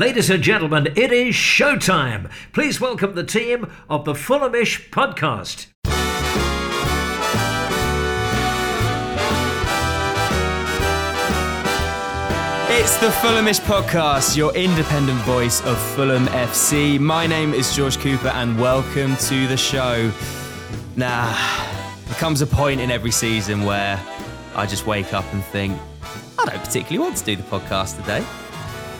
Ladies and gentlemen, it is showtime. Please welcome the team of the Fulhamish podcast. It's the Fulhamish podcast, your independent voice of Fulham FC. My name is George Cooper, and welcome to the show. Now, there comes a point in every season where I just wake up and think, I don't particularly want to do the podcast today.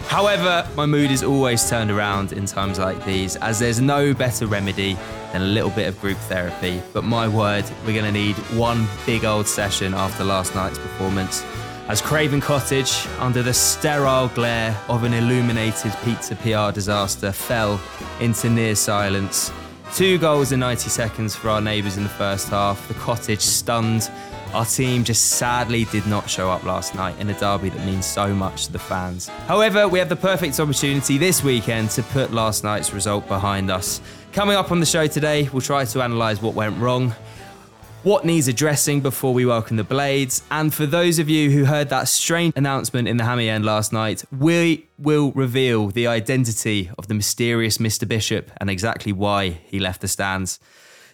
However, my mood is always turned around in times like these, as there's no better remedy than a little bit of group therapy. But my word, we're going to need one big old session after last night's performance. As Craven Cottage, under the sterile glare of an illuminated pizza PR disaster, fell into near silence. Two goals in 90 seconds for our neighbours in the first half. The cottage stunned. Our team just sadly did not show up last night in a derby that means so much to the fans. However, we have the perfect opportunity this weekend to put last night's result behind us. Coming up on the show today, we'll try to analyse what went wrong, what needs addressing before we welcome the Blades. And for those of you who heard that strange announcement in the hammy end last night, we will reveal the identity of the mysterious Mr. Bishop and exactly why he left the stands.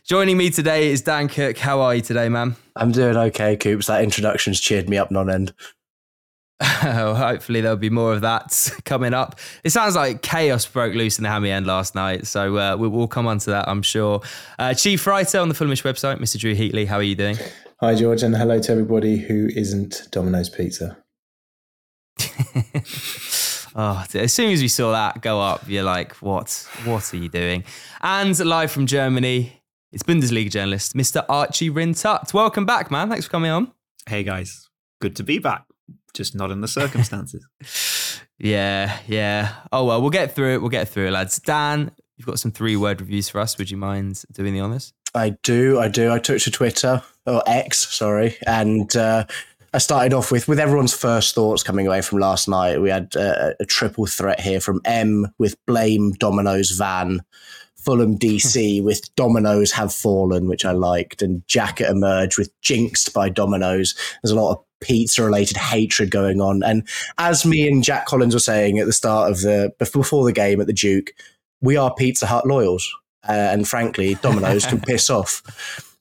Joining me today is Dan Cooke. How are you today, man? I'm doing okay, Coops. That introduction's cheered me up non end. Hopefully, there'll be more of that coming up. It sounds like chaos broke loose in the hammy end last night, so uh, we, will come on to that, I'm sure. Uh, Chief writer on the Fulhamish website, Mr. Drew Heatley, how are you doing? Hi, George, and hello to everybody who isn't Domino's Pizza. oh, as soon as we saw that go up, you're like, what? What are you doing? And live from Germany, it's Bundesliga journalist, Mr. Archie Rhind-Tutt. Welcome back, man. Thanks for coming on. Hey, guys. Good to be back just not in the circumstances. yeah, yeah. Oh well, we'll get through it. We'll get through it, lads. Dan, you've got some three word reviews for us. Would you mind doing the honors? I do. I do. I took to Twitter or X, sorry, and. Uh, I started off with with everyone's first thoughts coming away from last night. We had a, a triple threat here from M with blame Domino's van, Fulham DC with Dominoes have fallen, which I liked, and Jacket emerged with jinxed by Dominoes. There's a lot of pizza related hatred going on. And as me and Jack Collins were saying at the start of the before the game at the Duke, we are Pizza Hut loyals, uh, and frankly, Dominoes can piss off.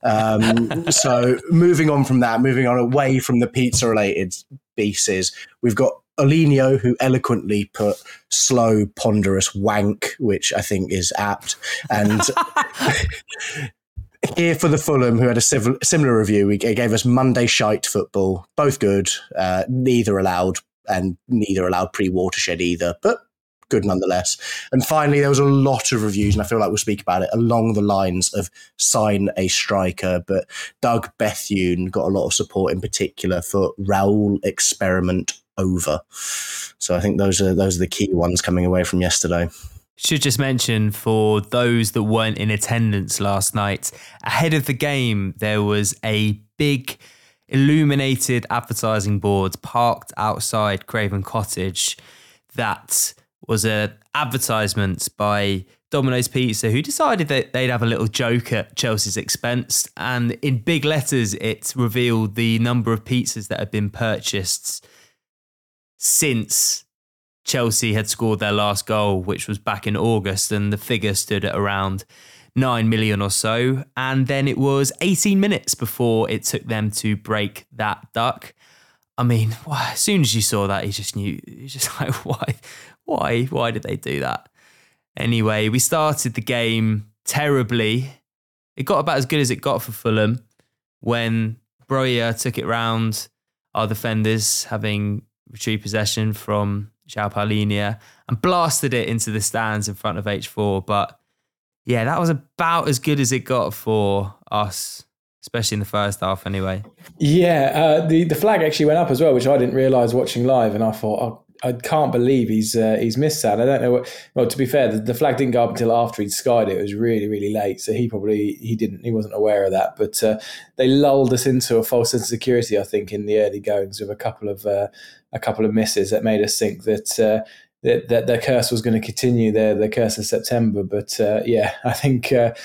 Um, so moving on from that, moving on away from the pizza related pieces, we've got Olinio, who eloquently put slow, ponderous wank, which I think is apt. And here for the Fulham, who had a similar review, he gave us Monday shite football, both good, uh, neither allowed, and neither allowed pre watershed either, but good nonetheless. And finally, there was a lot of reviews, and I feel like we'll speak about it along the lines of sign a striker. But Doug Bethune got a lot of support in particular for Raul experiment over. So I think those are those are the key ones coming away from yesterday. Should just mention for those that weren't in attendance last night, ahead of the game, there was a big illuminated advertising board parked outside Craven Cottage that was an advertisement by Domino's Pizza, who decided that they'd have a little joke at Chelsea's expense. And in big letters, it revealed the number of pizzas that had been purchased since Chelsea had scored their last goal, which was back in August, and the figure stood at around 9 million or so. And then it was 18 minutes before it took them to break that duck. I mean, as soon as you saw that, you just knew, you just like, why, why, why did they do that? Anyway, we started the game terribly. It got about as good as it got for Fulham when Broja took it round our defenders, having retrieved possession from João Palhinha and blasted it into the stands in front of H4. But yeah, that was about as good as it got for us, especially in the first half, anyway. Yeah, uh, the the flag actually went up as well, which I didn't realise watching live, and I thought, oh, I can't believe he's uh, he's missed that. I don't know. What, well, to be fair, the, the, flag didn't go up until after he'd skied it. It was really really late, so he probably he didn't he wasn't aware of that. But uh, they lulled us into a false sense of security, I think, in the early goings with a couple of uh, a couple of misses that made us think that. Uh, that, that their curse was going to continue their their curse of September, but uh, yeah, I think uh,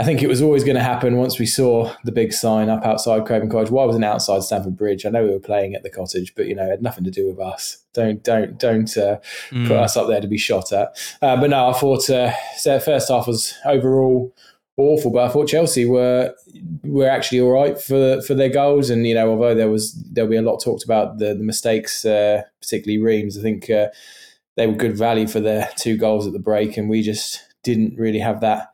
I think it was always going to happen once we saw the big sign up outside Craven Cottage. Why wasn't outside Stamford Bridge? I know we were playing at the cottage, but you know, it had nothing to do with us. Don't don't don't uh, mm. put us up there to be shot at. Uh, but no, I thought uh, first half was overall awful, but I thought Chelsea were were actually all right for for their goals. And you know, although there was there'll be a lot talked about the, the mistakes, uh, particularly Reams. I think uh, they were good value for their two goals at the break, and we just didn't really have that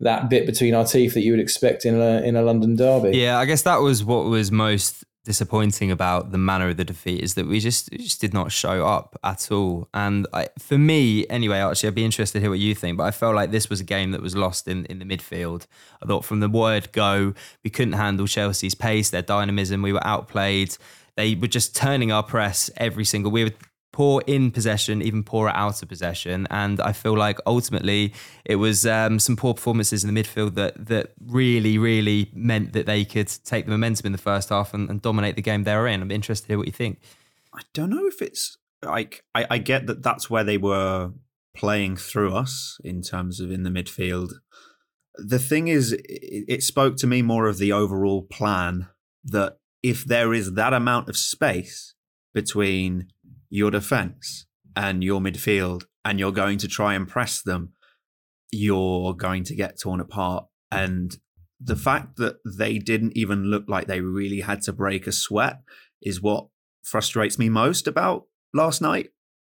that bit between our teeth that you would expect in a in a London derby. Yeah, I guess that was what was most disappointing about the manner of the defeat is that we just just did not show up at all. And I, for me, anyway, actually, I'd be interested to hear what you think. But I felt like this was a game that was lost in in the midfield. I thought from the word go, we couldn't handle Chelsea's pace, their dynamism. We were outplayed. They were just turning our press every single. We were poor in possession, even poorer out of possession. And I feel like ultimately it was um, some poor performances in the midfield that that really, really meant that they could take the momentum in the first half and, and dominate the game they were in. I'm interested to hear what you think. I don't know if it's like I, I get that that's where they were playing through us in terms of in the midfield. The thing is, it, it spoke to me more of the overall plan that if there is that amount of space between your defense and your midfield and you're going to try and press them, you're going to get torn apart. And the fact that they didn't even look like they really had to break a sweat is what frustrates me most about last night.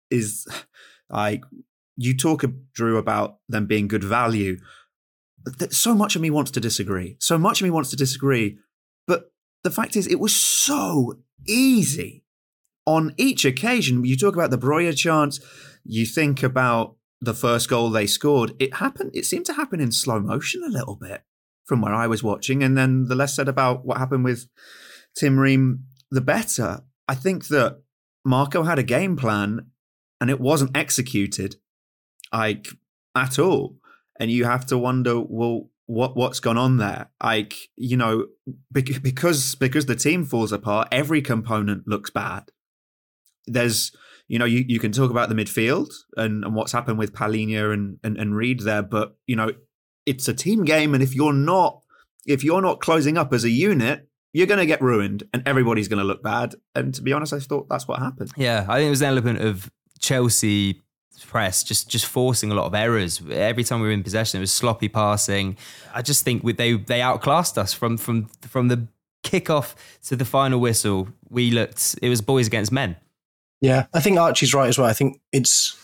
Is like you talk, Drew, about them being good value. So much of me wants to disagree. So much of me wants to disagree. But the fact is, it was so easy on each occasion, you talk about the Broja chance, you think about the first goal they scored. It happened, it seemed to happen in slow motion a little bit from where I was watching. And then the less said about what happened with Tim Ream, the better. I think that Marco had a game plan and it wasn't executed like at all. And you have to wonder, well, what what's gone on there? Like, you know, because because the team falls apart, every component looks bad there's you know you, you can talk about the midfield and, and what's happened with Palhinha and, and and Reed there, but you know it's a team game, and if you're not if you're not closing up as a unit, you're going to get ruined, and everybody's going to look bad. And to be honest, I thought that's what happened. Yeah, I think it was an element of Chelsea press just just forcing a lot of errors every time we were in possession it was sloppy passing i just think they they outclassed us from from from the kickoff to the final whistle we looked it was boys against men yeah, I think Archie's right as well. I think it's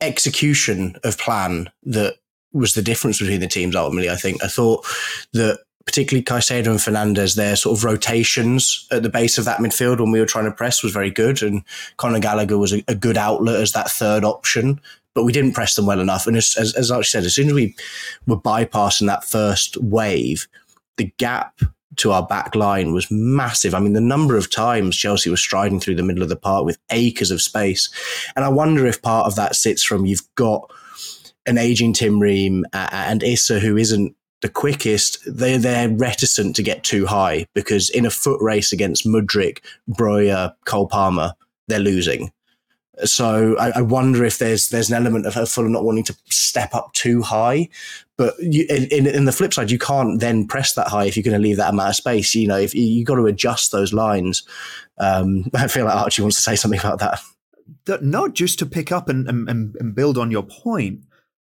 execution of plan that was the difference between the teams ultimately. I think I thought that particularly Caicedo and Fernandez, their sort of rotations at the base of that midfield when we were trying to press was very good, and Conor Gallagher was a, a good outlet as that third option. But we didn't press them well enough, and as, as, as Archie said, as soon as we were bypassing that first wave, the gap to our back line was massive. I mean, the number of times Chelsea was striding through the middle of the park with acres of space. And I wonder if part of that sits from you've got an aging Tim Ream and Issa who isn't the quickest. They're, they're reticent to get too high because in a foot race against Mudryk, Broja, Cole Palmer, they're losing. So I, I, wonder if there's there's an element of Fulham not wanting to step up too high, but you, in, in the flip side, you can't then press that high if you're going to leave that amount of space. You know, if you, got to adjust those lines. Um, I feel like Archie wants to say something about that. that not just to pick up and, and, and build on your point.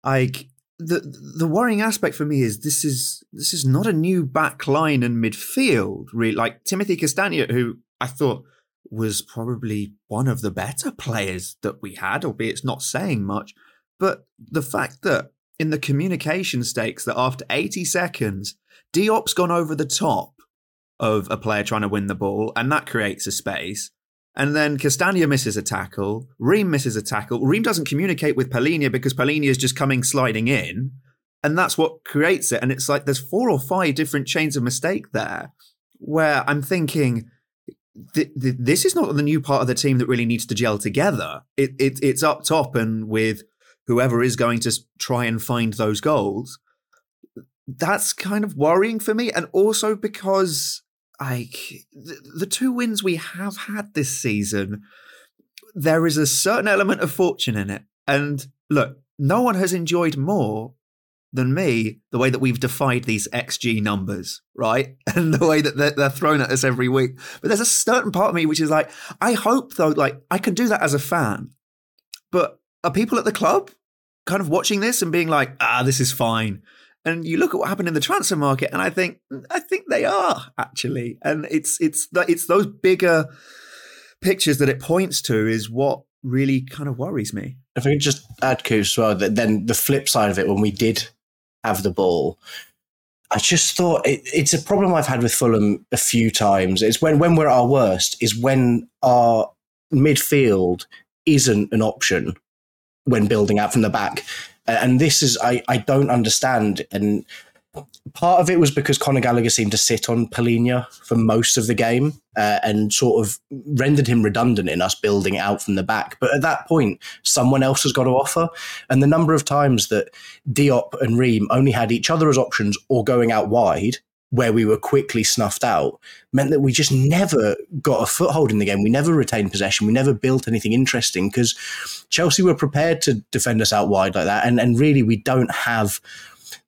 Like the the worrying aspect for me is this is this is not a new back line and midfield. Really, like Timothy Castagne, who I thought was probably one of the better players that we had, albeit it's not saying much. But the fact that in the communication stakes, that after 80 seconds, Diop's gone over the top of a player trying to win the ball, and that creates a space. And then Castagne misses a tackle. Ream misses a tackle. Ream doesn't communicate with Palhinha because Palhinha is just coming sliding in. And that's what creates it. And it's like there's four or five different chains of mistake there where I'm thinking, th- th- this is not the new part of the team that really needs to gel together. It, it, it's up top and with whoever is going to try and find those goals. That's kind of worrying for me, and also because like the two wins we have had this season, there is a certain element of fortune in it. And look, no one has enjoyed more than me the way that we've defied these XG numbers, right? And the way that they're, they're, thrown at us every week. But there's a certain part of me which is like, I hope though, like I can do that as a fan. But are people at the club kind of watching this and being like, ah, this is fine? And you look at what happened in the transfer market, and I think, I think they are actually. And it's it's it's those bigger pictures that it points to is what really kind of worries me. If I could just add, Coos, as well, that then the flip side of it, when we did have the ball, I just thought it, it's a problem I've had with Fulham a few times. It's when when we're at our worst is when our midfield isn't an option when building out from the back, and this is I I don't understand. And part of it was because Conor Gallagher seemed to sit on Palhinha for most of the game uh, and sort of rendered him redundant in us building out from the back. But at that point, someone else has got to offer. And the number of times that Diop and Ream only had each other as options or going out wide, where we were quickly snuffed out, meant that we just never got a foothold in the game. We never retained possession. We never built anything interesting because Chelsea were prepared to defend us out wide like that. And, and really, we don't have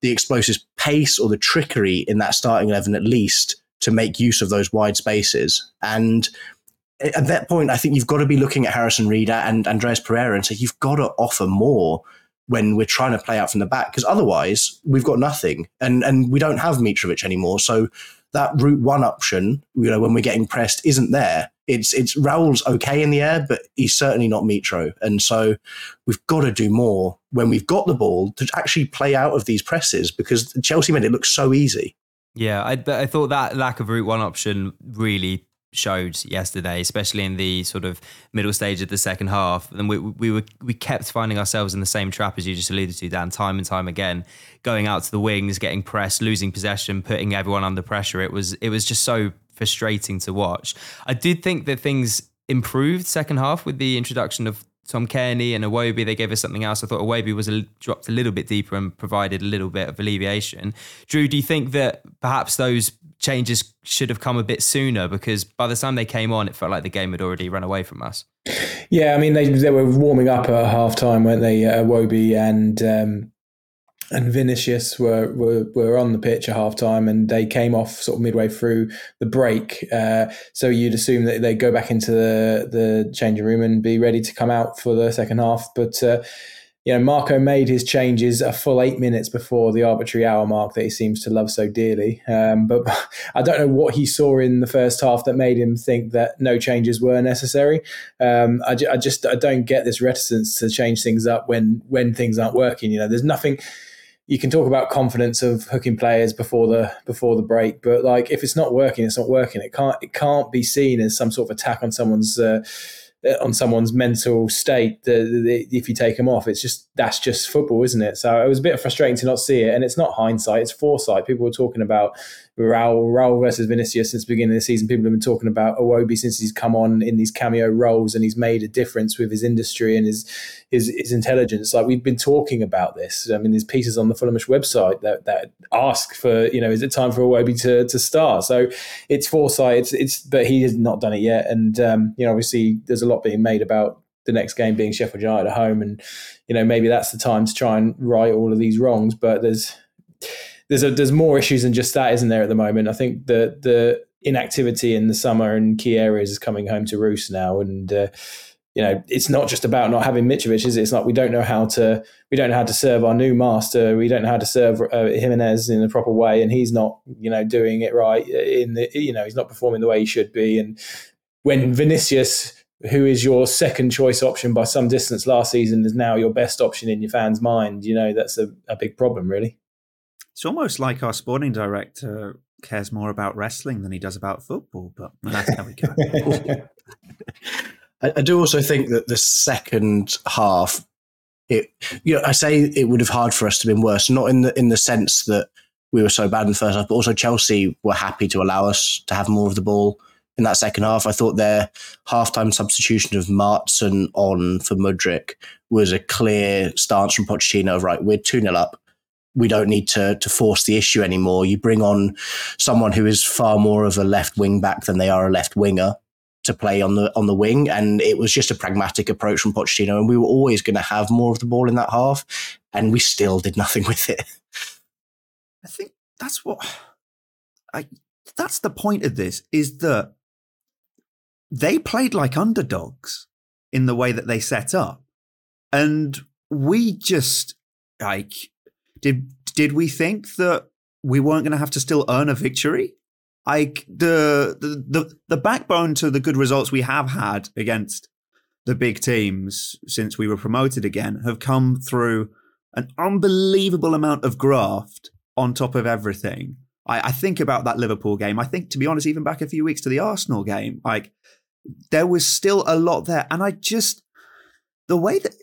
the explosive pace or the trickery in that starting 11 at least to make use of those wide spaces. And at that point, I think you've got to be looking at Harrison Reed and Andreas Pereira and say, you've got to offer more when we're trying to play out from the back, because otherwise we've got nothing. And, and we don't have Mitrovic anymore. So that route one option, you know, when we're getting pressed isn't there. It's it's Raul's okay in the air, but he's certainly not Mitro. And so we've got to do more when we've got the ball to actually play out of these presses because Chelsea made it look so easy. Yeah, I, I thought that lack of route one option really showed yesterday, especially in the sort of middle stage of the second half. And we we were we kept finding ourselves in the same trap as you just alluded to, Dan, time and time again, going out to the wings, getting pressed, losing possession, putting everyone under pressure. It was it was just so frustrating to watch. I did think that things improved second half with the introduction of Tom Cairney and Iwobi, they gave us something else. I thought Iwobi was a, dropped a little bit deeper and provided a little bit of alleviation. Drew, do you think that perhaps those changes should have come a bit sooner? Because by the time they came on, it felt like the game had already run away from us. Yeah, I mean, they, they were warming up at half time, weren't they? Uh, Iwobi and um, and Vinicius were, were were on the pitch at half time and they came off sort of midway through the break. Uh, so you'd assume that they go back into the, the changing room and be ready to come out for the second half. But uh, you know, Marco made his changes a full eight minutes before the arbitrary hour mark that he seems to love so dearly. Um, but I don't know what he saw in the first half that made him think that no changes were necessary. Um, I, I just I don't get this reticence to change things up when when things aren't working. You know, there's nothing you can talk about confidence of hooking players before the before the break, but like if it's not working, it's not working. It can't it can't be seen as some sort of attack on someone's uh, on someone's mental state the, the, if you take them off. It's just that's just football, isn't it? So it was a bit frustrating to not see it, and it's not hindsight; it's foresight. People were talking about Raul, Raul versus Vinicius since the beginning of the season. People have been talking about Iwobi since he's come on in these cameo roles and he's made a difference with his industry and his his, his intelligence. Like we've been talking about this. I mean, there's pieces on the Fulhamish website that, that ask for, you know, is it time for Iwobi to, to start? So it's foresight. It's, it's but he has not done it yet. And um, you know, obviously, there's a lot being made about the next game being Sheffield United at home, and you know, maybe that's the time to try and right all of these wrongs. But there's there's a, there's more issues than just that, isn't there? At the moment, I think the the inactivity in the summer in key areas is coming home to roost now, and uh, you know it's not just about not having Mitrovic, is it? It's like we don't know how to we don't know how to serve our new master. We don't know how to serve uh, Jimenez in the proper way, and he's not you know doing it right. In the you know he's not performing the way he should be, and when Vinicius who is your second choice option by some distance last season is now your best option in your fans' mind. You know, that's a, a big problem, really. It's almost like our sporting director cares more about wrestling than he does about football, but that's how we go. I, I do also think that the second half, it you know, I say it would have hard for us to have been worse, not in the in the sense that we were so bad in the first half, but also Chelsea were happy to allow us to have more of the ball in that second half. I thought their halftime substitution of Maatsen on for Mudryk was a clear stance from Pochettino right, we're 2 0 up we don't need to to force the issue anymore. You bring on someone who is far more of a left wing back than they are a left winger to play on the on the wing, and it was just a pragmatic approach from Pochettino. And we were always going to have more of the ball in that half. and we still did nothing with it. I think that's what I that's the point of this is that they played like underdogs in the way that they set up. And we just like did did we think that we weren't going to have to still earn a victory? Like the, the the the backbone to the good results we have had against the big teams since we were promoted again have come through an unbelievable amount of graft on top of everything. I, I, think about that Liverpool game. I think, to be honest, even back a few weeks to the Arsenal game, like there was still a lot there. And I just, the way that,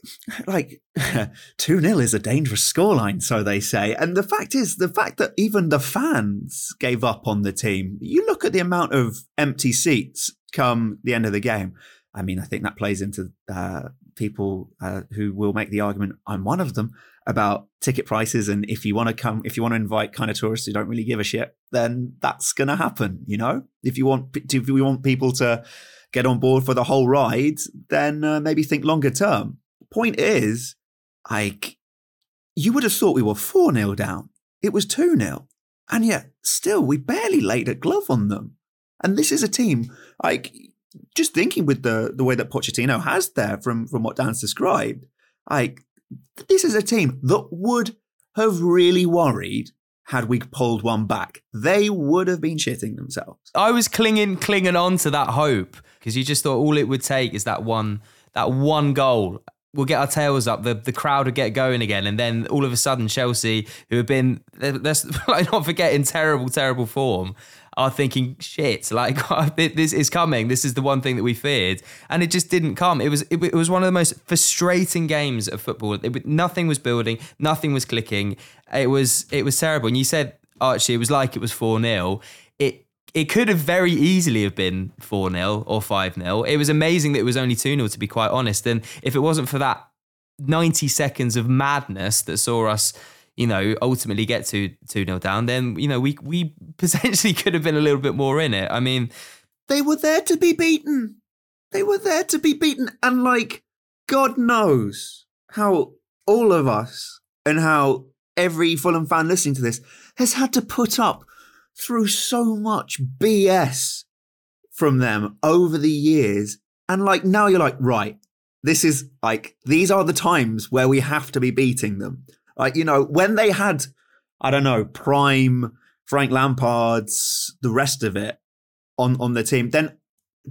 like, 2 0 is a dangerous scoreline, so they say. And the fact is, the fact that even the fans gave up on the team, you look at the amount of empty seats come the end of the game. I mean, I think that plays into uh, people uh, who will make the argument, I'm one of them, about ticket prices. And if you want to come, if you want to invite kind of tourists who don't really give a shit, then that's going to happen. You know, if you want, if we want people to get on board for the whole ride, then uh, maybe think longer term. Point is, like, you would have thought we were 4 0 down. It was 2 0. And yet, still, we barely laid a glove on them. And this is a team, like, just thinking with the the way that Pochettino has there from from what Dan's described, like this is a team that would have really worried had we pulled one back. They would have been shitting themselves. I was clinging clinging on to that hope because you just thought all it would take is that one that one goal. We'll get our tails up. The the crowd would get going again, and then all of a sudden, Chelsea, who have been let's like not forget in terrible, terrible form, are thinking, shit, like this is coming. This is the one thing that we feared, and it just didn't come. It was it, it was one of the most frustrating games of football. It, nothing was building, nothing was clicking. It was it was terrible. And you said Archie, it was like it was four 0 It it could have very easily have been 4 0 or 5 0. It was amazing that it was only 2 0, to be quite honest. And if it wasn't for that 90 seconds of madness that saw us you know, ultimately get to 2 0 down, then, you know, we, we potentially could have been a little bit more in it. I mean, they were there to be beaten. They were there to be beaten. And like, God knows how all of us and how every Fulham fan listening to this has had to put up through so much BS from them over the years. And like, now you're like, right, this is like, these are the times where we have to be beating them. Like, you know, when they had, I don't know, prime Frank Lampard's, the rest of it on, on the team, then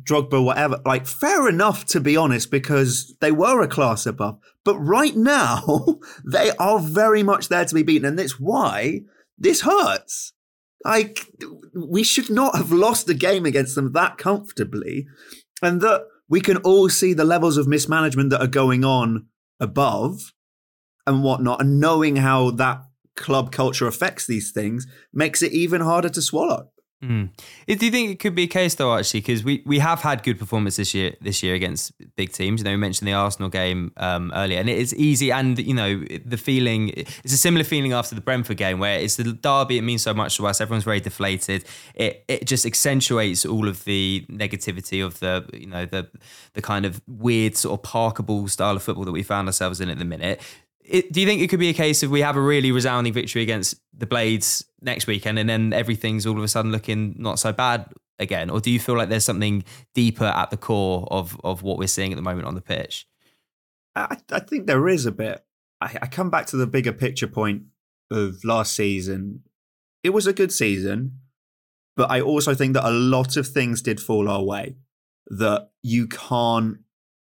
Drogba, whatever, like fair enough to be honest, because they were a class above. But right now, they are very much there to be beaten. And that's why this hurts. Like, we should not have lost the game against them that comfortably. And that we can all see the levels of mismanagement that are going on above and whatnot, and knowing how that club culture affects these things makes it even harder to swallow. Mm. Do you think it could be a case though, actually, because we, we have had good performance this year this year against big teams. You know, we mentioned the Arsenal game um, earlier, and it is easy. And you know, the feeling it's a similar feeling after the Brentford game, where it's the derby. It means so much to us. Everyone's very deflated. It it just accentuates all of the negativity of the you know the the kind of weird sort of parkable style of football that we found ourselves in at the minute it, do you think it could be a case of we have a really resounding victory against the Blades next weekend, and then everything's all of a sudden looking not so bad again, or do you feel like there's something deeper at the core of of what we're seeing at the moment on the pitch? I, I think there is a bit. I, I come back to the bigger picture point of last season. It was a good season, but I also think that a lot of things did fall our way that you can't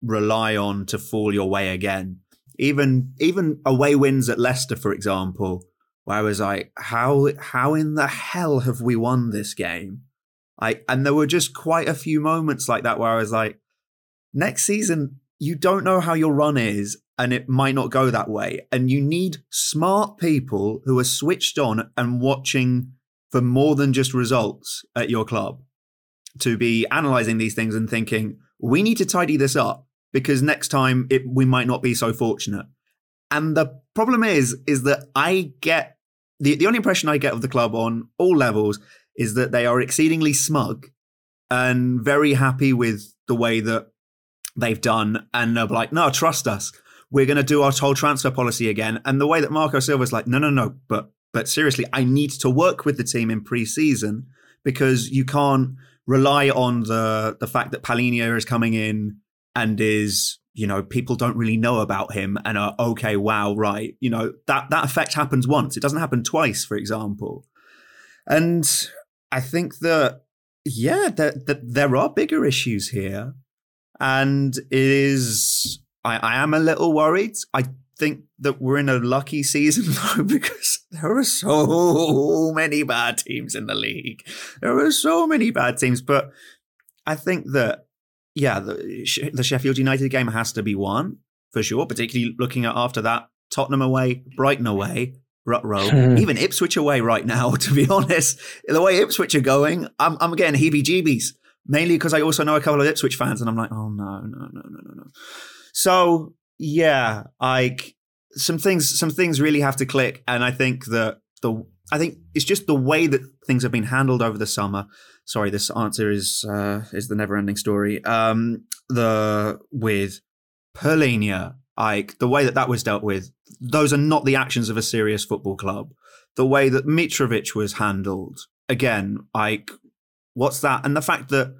rely on to fall your way again even even away wins at Leicester, for example, where I was like, how how in the hell have we won this game? I and there were just quite a few moments like that where I was like, next season you don't know how your run is, and it might not go that way, and you need smart people who are switched on and watching for more than just results at your club to be analyzing these things and thinking we need to tidy this up because next time it, we might not be so fortunate. And the problem is, is that I get the, the only impression I get of the club on all levels is that they are exceedingly smug and very happy with the way that they've done. And they're like, no, trust us. we're going to do our whole transfer policy again. And the way that Marco Silva's like, no, no, no, but but seriously, I need to work with the team in pre-season because you can't rely on the the fact that Palhinha is coming in and is you know people don't really know about him and are okay wow right you know that that effect happens once. It doesn't happen twice for example. And i think that yeah that, that there are bigger issues here. And it is I, I am a little worried. I think that we're in a lucky season though because there are so many bad teams in the league. There are so many bad teams but i think that yeah, the, the Sheffield United game has to be won for sure, particularly looking at after that Tottenham away, Brighton away, Rut Row, hmm. even Ipswich away right now, to be honest. The way Ipswich are going, I'm, I'm getting heebie jeebies, mainly because I also know a couple of Ipswich fans, and I'm like, oh no, no, no, no, no, no. So, yeah, like some things, some things really have to click. And I think that the, I think it's just the way that things have been handled over the summer sorry, this answer is uh, is the never ending story. Um, the with Palhinha, like the way that that was dealt with, those are not the actions of a serious football club. The way that Mitrovic was handled, again, like what's that? And the fact that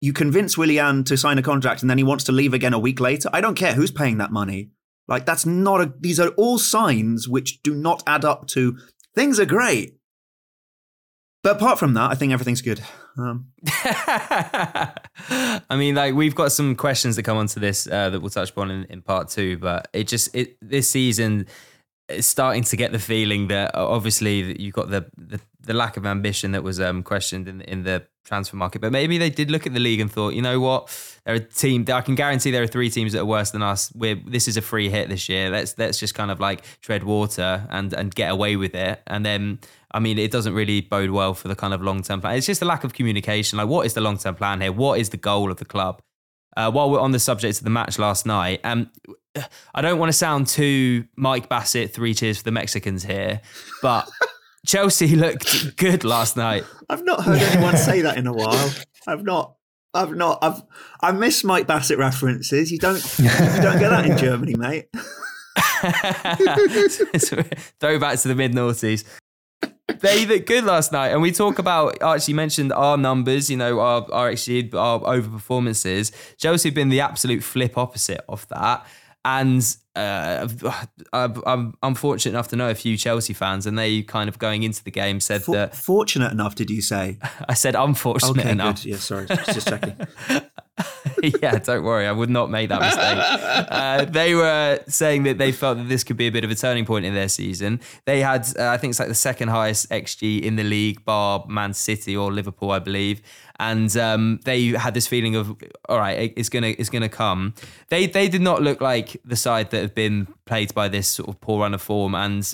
you convince Willian to sign a contract and then he wants to leave again a week later. I don't care who's paying that money. Like that's not a. These are all signs which do not add up to things are great. But apart from that, I think everything's good. Um. I mean, like we've got some questions that come onto this uh, that we'll touch upon in, in part two. But it just it this season is starting to get the feeling that uh, obviously you've got the, the, the lack of ambition that was um, questioned in in the transfer market. But maybe they did look at the league and thought, you know what, there are team. I can guarantee there are three teams that are worse than us. We're this is a free hit this year. Let's let's just kind of like tread water and and get away with it. And then I mean, it doesn't really bode well for the kind of long term plan. It's just a lack of communication. Like, what is the long term plan here? What is the goal of the club? Uh, while we're on the subject of the match last night, um, I don't want to sound too Mike Bassett, three cheers for the Mexicans here, but Chelsea looked good last night. I've not heard anyone say that in a while. I've not. I've not. I've. I miss Mike Bassett references. You don't. You don't get that in Germany, mate. Throwback to the mid noughties they looked good last night. And we talk about, Archie mentioned our numbers, you know, our, our actually our over performances. Chelsea have been the absolute flip opposite of that. And uh, I'm, I'm fortunate enough to know a few Chelsea fans, and they kind of going into the game said For, that. Fortunate enough, did you say? I said unfortunate okay, enough. Good. Yeah, sorry, just checking. yeah, don't worry, I would not make that mistake. Uh, they were saying that they felt that this could be a bit of a turning point in their season. They had, uh, I think, it's like the second highest xG in the league, bar Man City or Liverpool, I believe and um, they had this feeling of all right, it's gonna it's gonna come. They they did not look like the side that have been plagued by this sort of poor run of form. And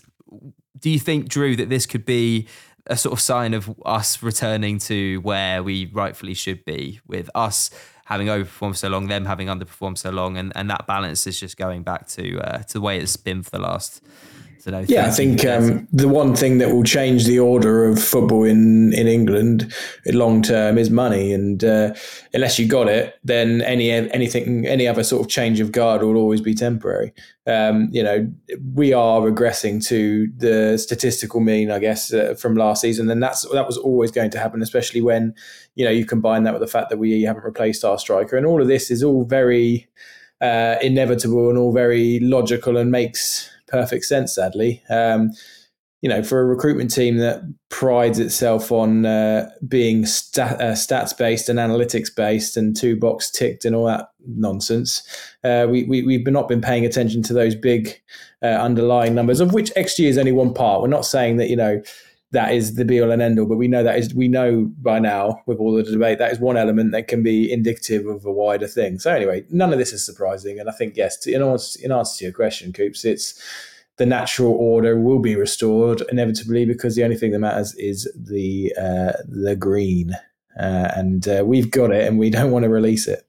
do you think, Drew, that this could be a sort of sign of us returning to where we rightfully should be, with us having overperformed so long, them having underperformed so long, and, and that balance is just going back to uh, to the way it's been for the last so yeah, I think um, the one thing that will change the order of football in in England long term is money, and uh, unless you got it, then any anything any other sort of change of guard will always be temporary. Um, you know, we are regressing to the statistical mean, I guess, uh, from last season, and that's that was always going to happen, especially when you know you combine that with the fact that we haven't replaced our striker, and all of this is all very uh, inevitable and all very logical and makes perfect sense, sadly. Um, you know, for a recruitment team that prides itself on uh, being stat, uh, stats based and analytics based and two box ticked and all that nonsense, uh, we, we, we've not been paying attention to those big uh, underlying numbers, of which XG is only one part. We're not saying that, you know, that is the be all and end all, but we know that is, we know by now with all the debate, that is one element that can be indicative of a wider thing. So, anyway, none of this is surprising. And I think, yes, in answer, in answer to your question, Coops, it's, the natural order will be restored inevitably because the only thing that matters is the uh, the green, uh, and uh, we've got it, and we don't want to release it.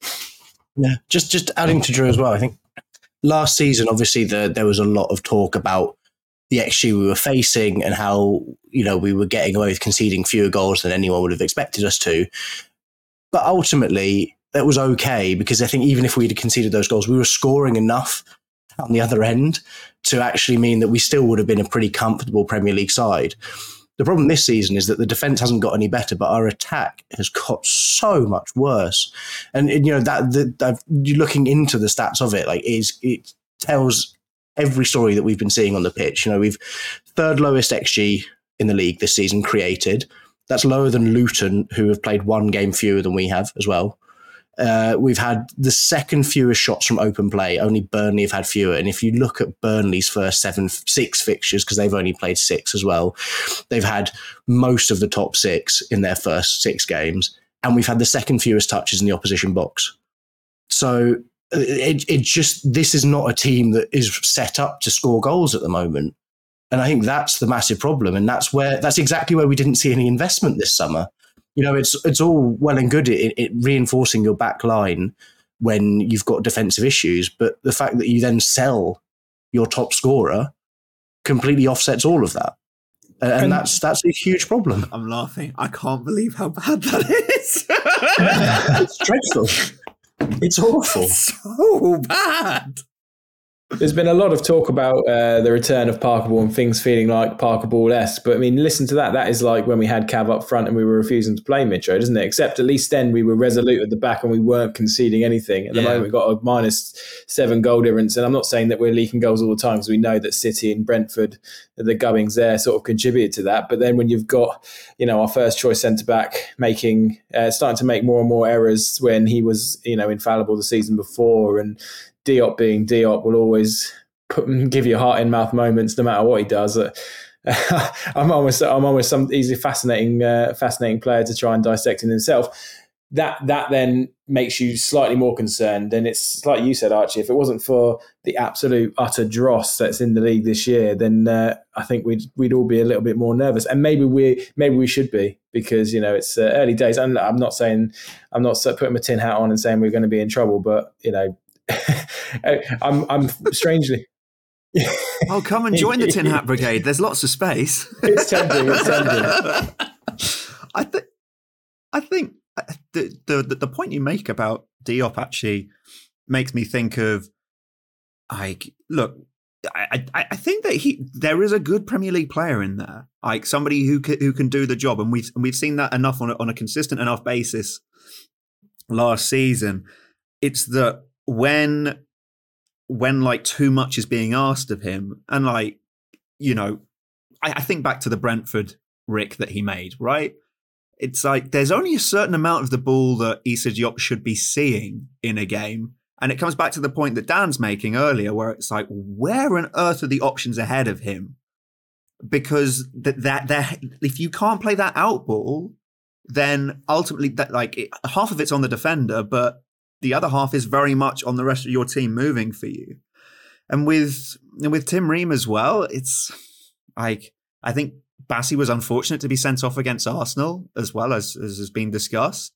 Yeah, just just adding to Drew as well. I think last season, obviously, the, there was a lot of talk about the XG we were facing and how you know we were getting away with conceding fewer goals than anyone would have expected us to. But ultimately, that was okay because I think even if we'd conceded those goals, we were scoring enough on the other end to actually mean that we still would have been a pretty comfortable Premier League side. The problem this season is that the defense hasn't got any better, but our attack has got so much worse. And, and you know that, that, that looking into the stats of it, like is it tells every story that we've been seeing on the pitch. You know, we've third lowest xG in the league this season created. That's lower than Luton, who have played one game fewer than we have as well. Uh, we've had the second fewest shots from open play. Only Burnley have had fewer. And if you look at Burnley's first seven, six fixtures, because they've only played six as well, they've had most of the top six in their first six games. And we've had the second fewest touches in the opposition box. So it, it just, this is not a team that is set up to score goals at the moment. And I think that's the massive problem. And that's where, that's exactly where we didn't see any investment this summer you know, it's it's all well and good it, it reinforcing your back line when you've got defensive issues, but the fact that you then sell your top scorer completely offsets all of that. And, and that's that's a huge problem. I'm laughing. I can't believe how bad that is. it's dreadful. It's awful. so bad. There's been a lot of talk about uh, the return of Parker Ball and things feeling like Parker Ball esque, but I mean, listen to that. That is like when we had Cav up front and we were refusing to play Mitro, isn't it? Except at least then we were resolute at the back and we weren't conceding anything. At the yeah. moment, we've got a minus seven goal difference, and I'm not saying that we're leaking goals all the time because we know that City and Brentford, the gubbings there, sort of contributed to that. But then when you've got, you know, our first choice centre back making, uh, starting to make more and more errors when he was, you know, infallible the season before, and Diop being Diop will always put, give you heart in mouth moments no matter what he does. Uh, I'm almost I'm almost some he's a fascinating uh, fascinating player to try and dissect in himself. That that then makes you slightly more concerned. And it's like you said, Archie. If it wasn't for the absolute utter dross that's in the league this year, then uh, I think we'd we'd all be a little bit more nervous. And maybe we maybe we should be because you know it's uh, early days. And I'm not saying I'm not putting my tin hat on and saying we're going to be in trouble, but you know I'm I'm strangely. oh, come and join the Tin Hat Brigade. There's lots of space. it's tempting. It's tempting. I think. Uh, I think the, the the point you make about Diop actually makes me think of like look. I, I, I think that he there is a good Premier League player in there, like somebody who can, who can do the job, and we've we've seen that enough on a, on a consistent enough basis last season. It's that when when like too much is being asked of him and like you know I, I think back to the brentford rick that he made right it's like there's only a certain amount of the ball that Issa Diop should be seeing in a game. And it comes back to the point that Dan's making earlier, where it's like, where on earth are the options ahead of him? Because that that, that if you can't play that out ball, then ultimately that like it, half of it's on the defender, but the other half is very much on the rest of your team moving for you. And with with Tim Ream as well, it's like I think Bassey was unfortunate to be sent off against Arsenal as well as as has been discussed.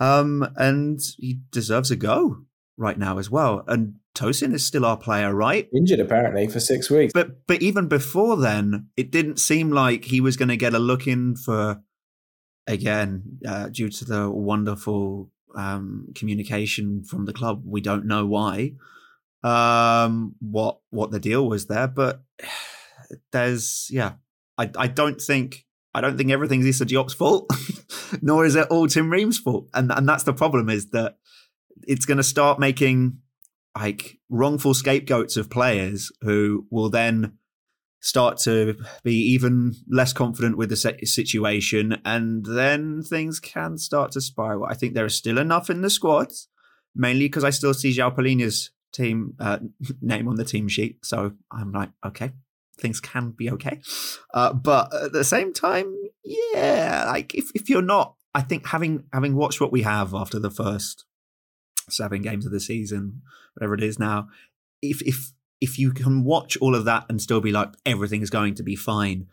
Um, and he deserves a go right now as well. And Tosin is still our player, right? Injured apparently for six weeks. But but even before then, it didn't seem like he was going to get a look in for again uh, due to the wonderful um, communication from the club. We don't know why, um, what what the deal was there, but there's yeah, I I don't think I don't think everything's Issa Diop's fault, nor is it all Tim Ream's fault, and and that's the problem is that it's going to start making like wrongful scapegoats of players who will then start to be even less confident with the situation, and then things can start to spiral. I think there is still enough in the squads, mainly because I still see João Palhinha's team uh, name on the team sheet. So I'm like, okay, things can be okay. Uh, but at the same time, yeah, like if, if you're not, I think having having watched what we have after the first seven games of the season, whatever it is now, if if if you can watch all of that and still be like everything is going to be fine,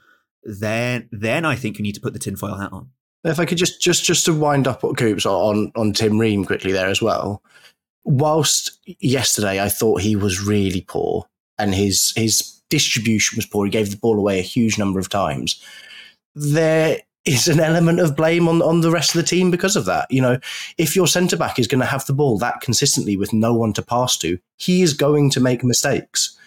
then then I think you need to put the tinfoil hat on. If I could just just just to wind up Coops on on Tim Ream quickly there as well. Whilst yesterday I thought he was really poor and his his distribution was poor, he gave the ball away a huge number of times. There is an element of blame on, on the rest of the team because of that. You know, if your centre back is going to have the ball that consistently with no one to pass to, he is going to make mistakes.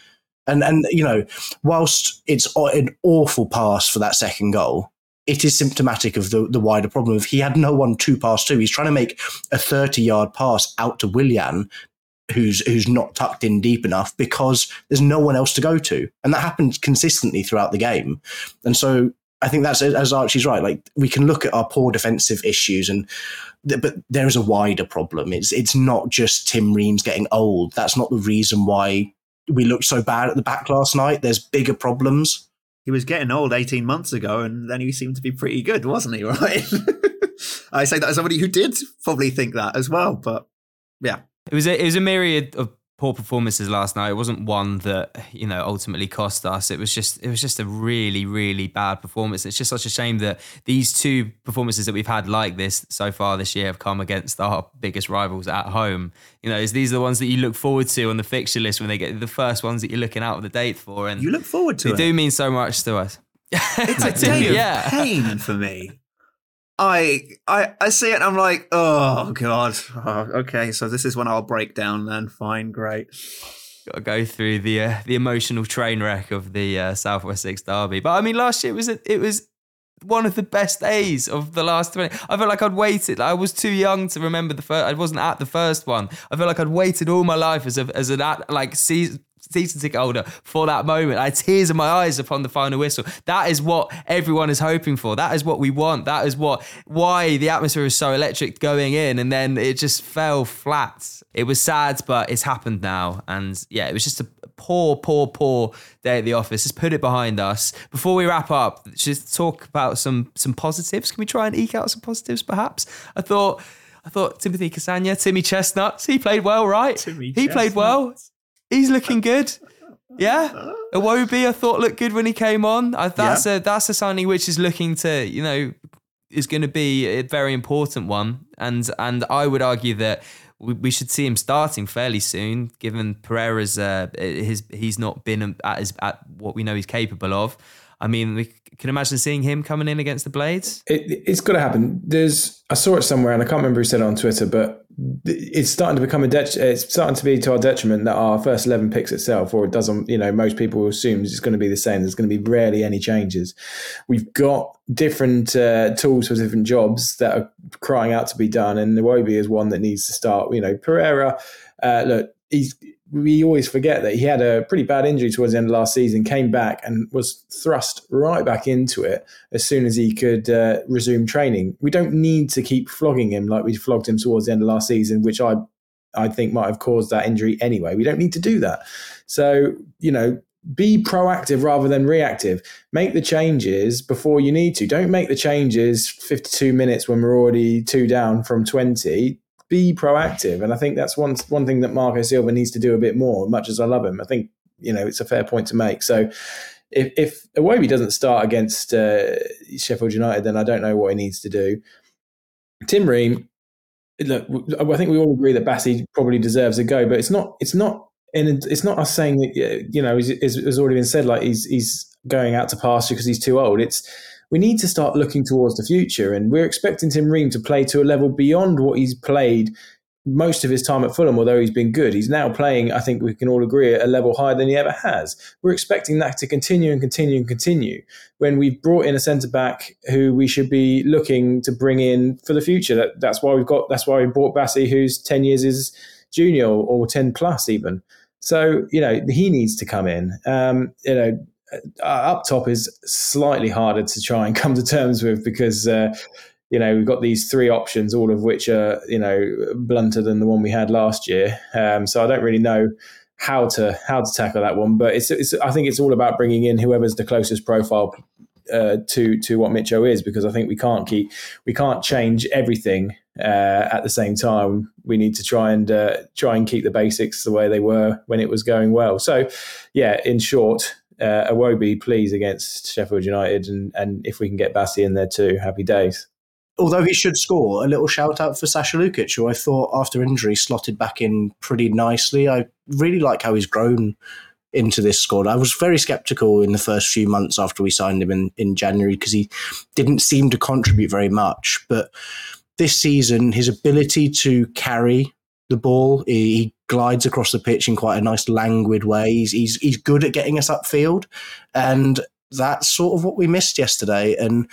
And and you know, whilst it's an awful pass for that second goal, it is symptomatic of the, the wider problem of he had no one to pass to. He's trying to make a 30 yard pass out to Willian, who's who's not tucked in deep enough because there's no one else to go to. And that happened consistently throughout the game. And so I think that's as Archie's right. Like we can look at our poor defensive issues and but there is a wider problem. It's it's not just Tim Ream's getting old. That's not the reason why we looked so bad at the back last night. There's bigger problems. He was getting old 18 months ago, and then he seemed to be pretty good, wasn't he? Right? I say that as somebody who did probably think that as well, but yeah. It was a, it was a myriad of poor performances last night. It wasn't one that you know ultimately cost us. It was just it was just a really really bad performance. It's just such a shame that these two performances that we've had like this so far this year have come against our biggest rivals at home. You know, these are the ones that you look forward to on the fixture list when they get the first ones that you're looking out of the date for, and you look forward to. They it. do mean so much to us. It's a day of yeah. pain for me. I I I see it I'm like, oh god. Oh, okay, so this is when I'll break down then. Fine, great. Got to go through the uh, the emotional train wreck of the uh, South Wessex derby. But I mean, last year it was it was one of the best days of the last 20. I felt like I'd waited. I was too young to remember the first. I wasn't at the first one. I felt like I'd waited all my life as a as an at, like season season ticket holder for that moment. I had tears in my eyes upon the final whistle. That is what everyone is hoping for. That is what we want. That is what why the atmosphere was so electric going in, and then it just fell flat. It was sad, but it's happened now, and yeah, it was just a poor, poor, poor day at the office. Let's put it behind us. Before we wrap up, just talk about some some positives. Can we try and eke out some positives, perhaps? I thought. I thought Timothy Castagne, Timmy Chestnuts, he played well, right? Timmy he played well. He's looking good. Yeah, Iwobi I thought looked good when he came on. I, that's yeah. a that's a signing which is looking to you know is going to be a very important one, and and I would argue that we, we should see him starting fairly soon, given Pereira's uh, his he's not been at his at what we know he's capable of. I mean, we can imagine seeing him coming in against the Blades. It, it's got to happen. There's I saw it somewhere, and I can't remember who said it on Twitter, but it's starting to become a det- it's starting to be to our detriment that our first 11 picks itself or it doesn't you know most people assume it's going to be the same there's going to be rarely any changes we've got different uh, tools for different jobs that are crying out to be done and Iwobi is one that needs to start you know Pereira uh, look he's we always forget that he had a pretty bad injury towards the end of last season, came back and was thrust right back into it as soon as he could uh, resume training. We don't need to keep flogging him like we flogged him towards the end of last season, which I I think might have caused that injury anyway. We don't need to do that. So, you know, be proactive rather than reactive. Make the changes before you need to. Don't make the changes 52 minutes when we're already two down from 20 be proactive. And I think that's one one thing that Marco Silva needs to do a bit more. Much as I love him, I think you know it's a fair point to make. So if if Iwobi doesn't start against uh, Sheffield United, then I don't know what he needs to do. Tim Ream, look, I think we all agree that Bassey probably deserves a go, but it's not it's not and it's not us saying that you know as already been said like he's he's going out to pasture because he's too old. It's we need to start looking towards the future. And we're expecting Tim Ream to play to a level beyond what he's played most of his time at Fulham, although he's been good. He's now playing, I think we can all agree, at a level higher than he ever has. We're expecting that to continue and continue and continue when we've brought in a centre back who we should be looking to bring in for the future. That, that's why we've got, that's why we brought Bassey, who's 10 years his junior or 10 plus even. So, you know, he needs to come in. Um, you know, uh, up top is slightly harder to try and come to terms with because uh, you know we've got these three options, all of which are you know blunter than the one we had last year. Um, so I don't really know how to how to tackle that one, but it's, it's I think it's all about bringing in whoever's the closest profile uh, to to what Mitcho is because I think we can't keep we can't change everything uh, at the same time. We need to try and uh, try and keep the basics the way they were when it was going well. So, yeah, in short, uh, please, against Sheffield United. And, and if we can get Bassey in there too, happy days. Although he should score, a little shout out for Sasha Lukic, who I thought after injury slotted back in pretty nicely. I really like how he's grown into this squad. I was very skeptical in the first few months after we signed him in, in January because he didn't seem to contribute very much. But this season, his ability to carry the ball, he glides across the pitch in quite a nice languid way. He's, he's, he's good at getting us upfield. And that's sort of what we missed yesterday. And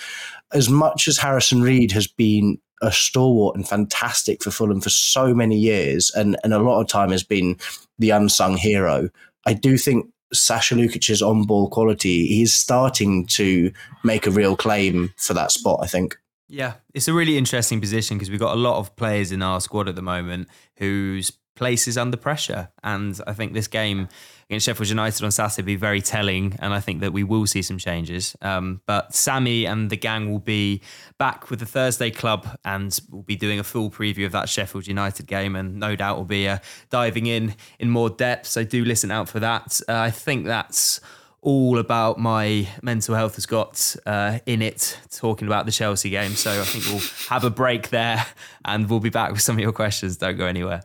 as much as Harrison Reed has been a stalwart and fantastic for Fulham for so many years, and, and a lot of time has been the unsung hero, I do think Sasha Lukic's on ball quality, he's starting to make a real claim for that spot, I think. Yeah, it's a really interesting position because we've got a lot of players in our squad at the moment whose place is under pressure. And I think this game against Sheffield United on Saturday will be very telling. And I think that we will see some changes. Um, but Sammy and the gang will be back with the Thursday club and we'll be doing a full preview of that Sheffield United game. And no doubt we'll be uh, diving in in more depth. So do listen out for that. Uh, I think that's all about my mental health has got uh, in it, talking about the Chelsea game. So I think we'll have a break there and we'll be back with some of your questions. Don't go anywhere.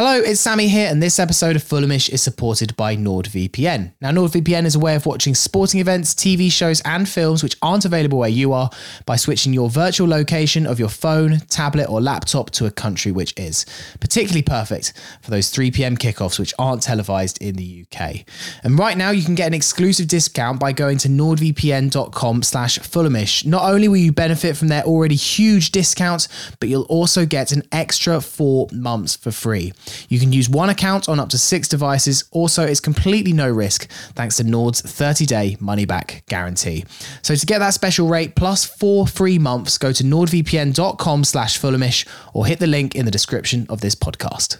Hello, it's Sammy here, and this episode of Fulhamish is supported by NordVPN. Now, NordVPN is a way of watching sporting events, TV shows, and films which aren't available where you are by switching your virtual location of your phone, tablet, or laptop to a country which is. Particularly perfect for those 3 pm kickoffs which aren't televised in the UK. And right now, you can get an exclusive discount by going to nordvpn.com slash Fulhamish. Not only will you benefit from their already huge discount, but you'll also get an extra four months for free. You can use one account on up to six devices. Also, it's completely no risk thanks to Nord's 30 day money back guarantee. So to get that special rate plus four free months, go to nordvpn.com slash Fulhamish or hit the link in the description of this podcast.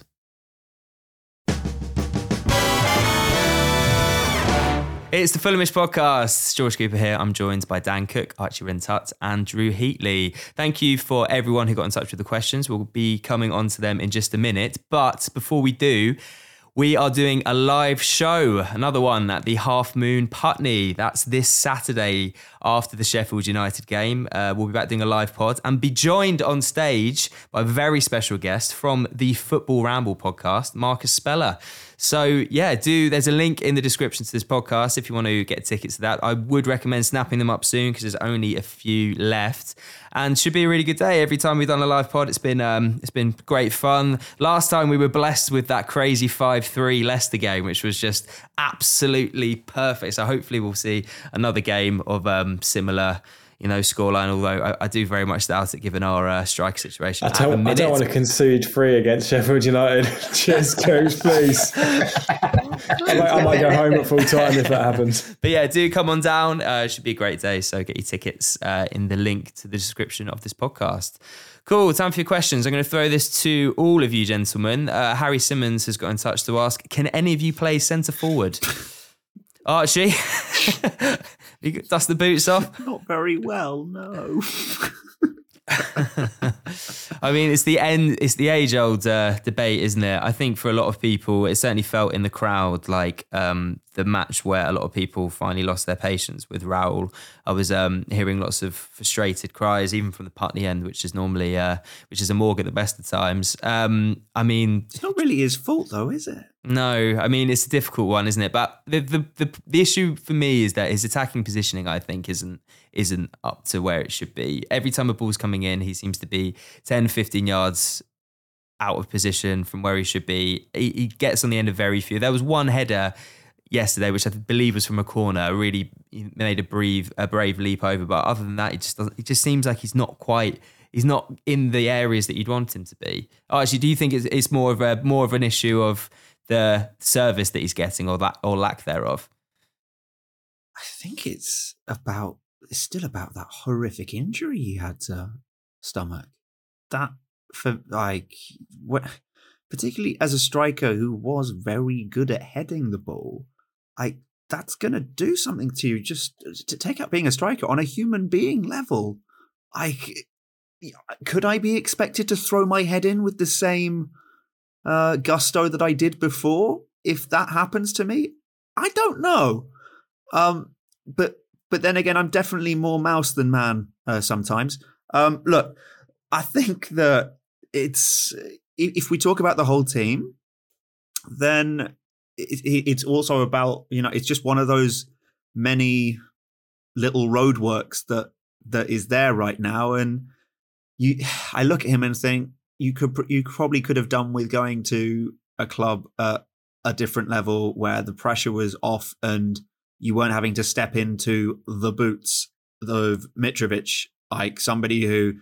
It's the Fulhamish podcast. George Cooper here. I'm joined by Dan Cooke, Archie Rhind-Tutt, and Drew Heatley. Thank you for everyone who got in touch with the questions. We'll be coming on to them in just a minute. But before we do, we are doing a live show, another one at the Half Moon Putney. That's this Saturday after the Sheffield United game. Uh, we'll be back doing a live pod and be joined on stage by a very special guest from the Football Ramble podcast, Marcus Speller. So yeah, do there's a link in the description to this podcast if you want to get tickets to that. I would recommend snapping them up soon because there's only a few left, and should be a really good day. Every time we've done a live pod, it's been um, it's been great fun. Last time we were blessed with that crazy five three Leicester game, which was just absolutely perfect. So hopefully we'll see another game of um, similar you know, scoreline. Although I, I, do very much doubt it, given our uh, strike situation. I don't, I don't want to concede three against Sheffield United. Cheers, coach, please. I, might, I, might, go home at full time if that happens. But yeah, do come on down. Uh, it should be a great day. So get your tickets uh, in the link to the description of this podcast. Cool. Time for your questions. I'm going to throw this to all of you, gentlemen. Uh, Harry Simmons has got in touch to ask: Can any of you play centre forward? Archie, you dust the boots off. Not very well, no. I mean, it's the end. It's the age-old uh, debate, isn't it? I think for a lot of people, it certainly felt in the crowd like um, the match where a lot of people finally lost their patience with Raul. I was um, hearing lots of frustrated cries, even from the Putney end, which is normally uh, which is a morgue at the best of times. Um, I mean, it's not really his fault, though, is it? No, I mean it's a difficult one, isn't it? But the, the the the issue for me is that his attacking positioning, I think, isn't isn't up to where it should be. Every time a ball's coming in, he seems to be 10, 15 yards out of position from where he should be. He, he gets on the end of very few. There was one header yesterday, which I believe was from a corner, really made a brave a brave leap over. But other than that, it just doesn't, it just seems like he's not quite he's not in the areas that you'd want him to be. Oh, actually, do you think it's, it's more of a more of an issue of the service that he's getting or that or lack thereof? I think it's about it's still about that horrific injury he had to stomach. That for like what particularly as a striker who was very good at heading the ball, I that's to do something to you just to take up being a striker on a human being level. I could I be expected to throw my head in with the same uh, gusto that I did before if that happens to me? I don't know. Um, but but then again, I'm definitely more mouse than man uh, sometimes. Um, look, I think that it's if we talk about the whole team, then it, it, it's also about you know it's just one of those many little roadworks that that is there right now, and you I look at him and think you could you probably could have done with going to a club at a different level where the pressure was off and you weren't having to step into the boots of Mitrovic, like somebody who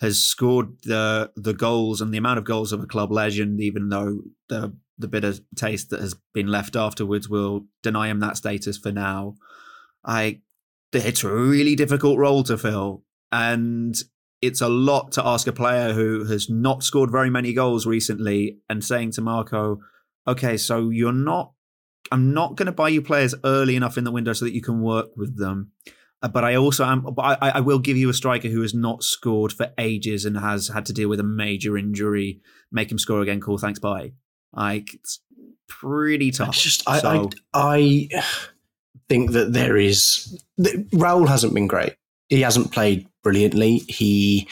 has scored the the goals and the amount of goals of a club legend, even though the the bitter taste that has been left afterwards will deny him that status for now. I it's a really difficult role to fill. And it's a lot to ask a player who has not scored very many goals recently and saying to Marco, okay, so you're not, I'm not going to buy you players early enough in the window so that you can work with them. Uh, but I also am, but I, I will give you a striker who has not scored for ages and has had to deal with a major injury. Make him score again. Cool. Thanks. Bye. Like, it's pretty tough. It's just, I, so, I, I think that there is, Raul hasn't been great. He hasn't played brilliantly. He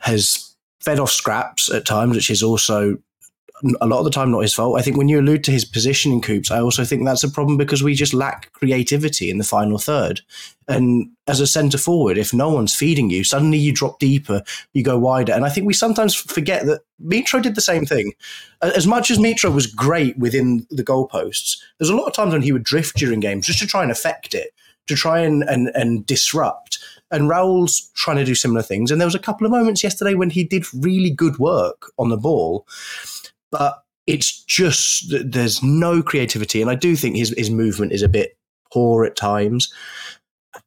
has fed off scraps at times, which is also a lot of the time not his fault. I think when you allude to his positioning coops, I also think that's a problem because we just lack creativity in the final third. And as a centre forward, if no one's feeding you, suddenly you drop deeper, you go wider. And I think we sometimes forget that Mitro did the same thing. As much as Mitro was great within the goalposts, there's a lot of times when he would drift during games just to try and affect it, to try and, and, and disrupt. And Raul's trying to do similar things. And there was a couple of moments yesterday when he did really good work on the ball, but it's just that there's no creativity. And I do think his his movement is a bit poor at times.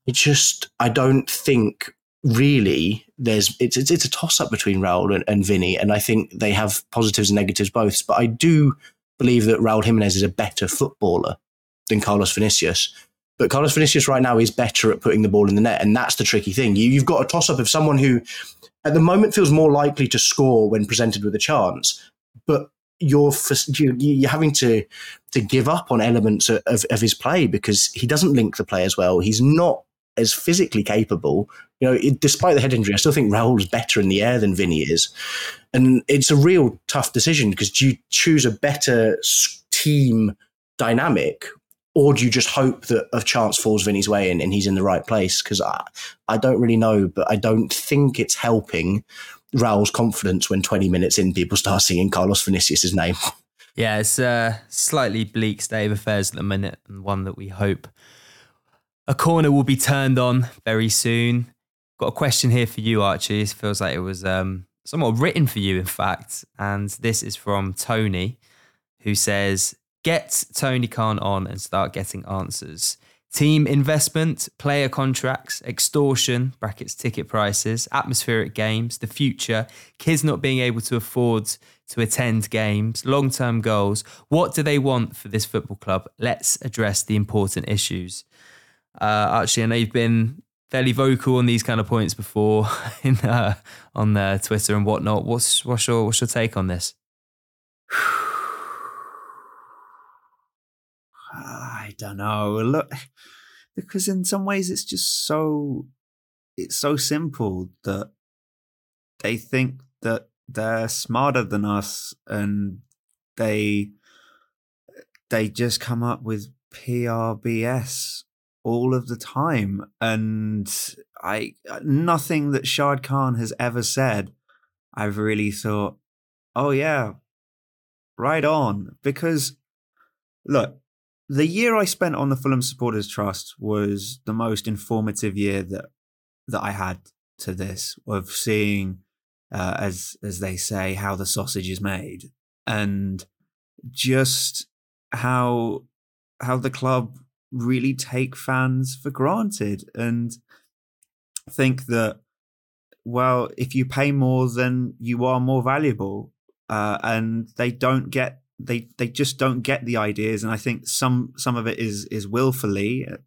It just I don't think really there's it's it's, it's a toss up between Raul and, and Vinny, and I think they have positives and negatives both. But I do believe that Raul Jimenez is a better footballer than Carlos Vinicius. But Carlos Vinicius right now is better at putting the ball in the net, and that's the tricky thing. You, you've got a toss up of someone who, at the moment, feels more likely to score when presented with a chance, but you're you're having to to give up on elements of, of his play because he doesn't link the play as well. He's not as physically capable. You know, despite the head injury, I still think Raul's better in the air than Vinny is, and it's a real tough decision because do you choose a better team dynamic or do you just hope that a chance falls Vinny's way and, and he's in the right place? Because I, I don't really know, but I don't think it's helping Raul's confidence when 20 minutes in people start singing Carlos Vinicius' name. Yeah, it's a slightly bleak state of affairs at the minute, and one that we hope a corner will be turned on very soon. Got a question here for you, Archie. It feels like it was um, somewhat written for you, in fact. And this is from Tony, who says, Get Tony Khan on and start getting answers. Team investment, player contracts, extortion, brackets ticket prices, atmospheric games, the future, kids not being able to afford to attend games, long term goals. What do they want for this football club? Let's address the important issues. Uh, actually, I know you've been fairly vocal on these kind of points before in uh, on uh, Twitter and whatnot. What's what's your what's your take on this? I don't know. Look, because in some ways it's just so it's so simple that they think that they're smarter than us and they they just come up with PRBS all of the time and I nothing that Shad Khan has ever said I've really thought oh yeah right on because look the year I spent on the Fulham Supporters Trust was the most informative year that that I had to this of seeing, uh, as as they say, how the sausage is made, and just how how the club really take fans for granted and think that well if you pay more then you are more valuable uh, and they don't get they they just don't get the ideas, and I think some some of it is is willfully uh,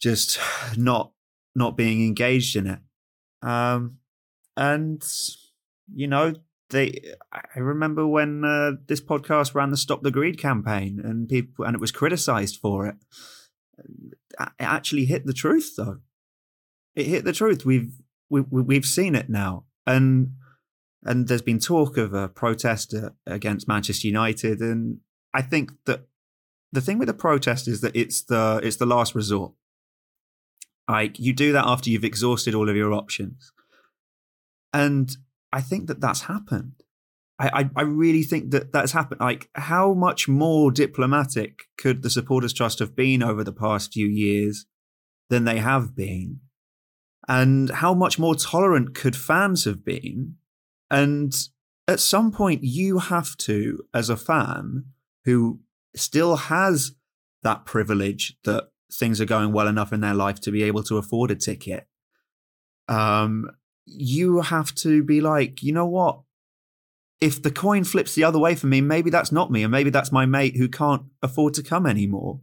just not not being engaged in it. Um, and you know, they. I remember when uh, this podcast ran the Stop the Greed campaign, and people and it was criticised for it. It actually hit the truth, though. It hit the truth. We've we, we've seen it now, and and there's been talk of a protest uh, against Manchester United, and I think that the thing with the protest is that it's the it's the last resort. Like you do that after you've exhausted all of your options, and I think that that's happened. I, I, I really think that that's happened. Like, how much more diplomatic could the Supporters Trust have been over the past few years than they have been? And how much more tolerant could fans have been? And at some point, you have to, as a fan who still has that privilege that things are going well enough in their life to be able to afford a ticket, um, you have to be like, you know what? If the coin flips the other way for me, maybe that's not me, and maybe that's my mate who can't afford to come anymore.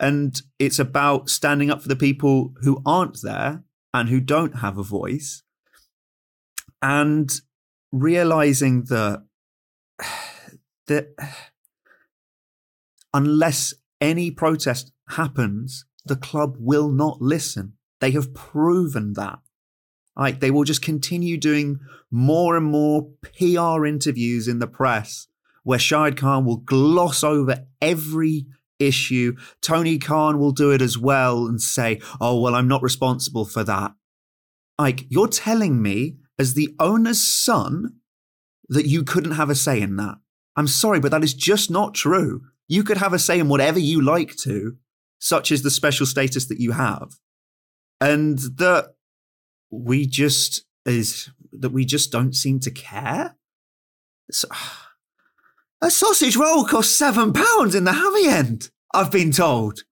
And it's about standing up for the people who aren't there and who don't have a voice and realizing that that unless any protest happens the club will not listen they have proven that like they will just continue doing more and more PR interviews in the press where Shahid Khan will gloss over every issue. Tony Khan will do it as well and say, oh, well, I'm not responsible for that. Like, you're telling me, as the owner's son, that you couldn't have a say in that. I'm sorry, but that is just not true. You could have a say in whatever you like to, such as the special status that you have. And that we just is that we just don't seem to care. So, a sausage roll costs seven pounds in the Hammy End, I've been told.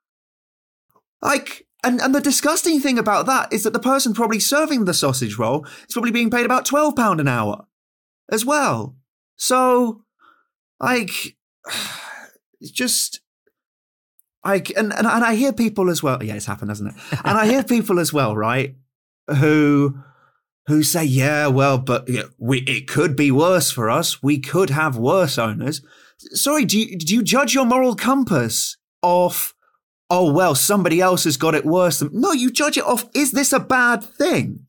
Like, and, and the disgusting thing about that is that the person probably serving the sausage roll is probably being paid about £12 an hour as well. So, like, it's just. Like, and, and, and I hear people as well. Yeah, it's happened, hasn't it? And I hear people as well, right? Who who say, yeah, well, but we, it could be worse for us. We could have worse owners. Sorry, do you, do you judge your moral compass off, oh, well, somebody else has got it worse than, no, you judge it off, is this a bad thing?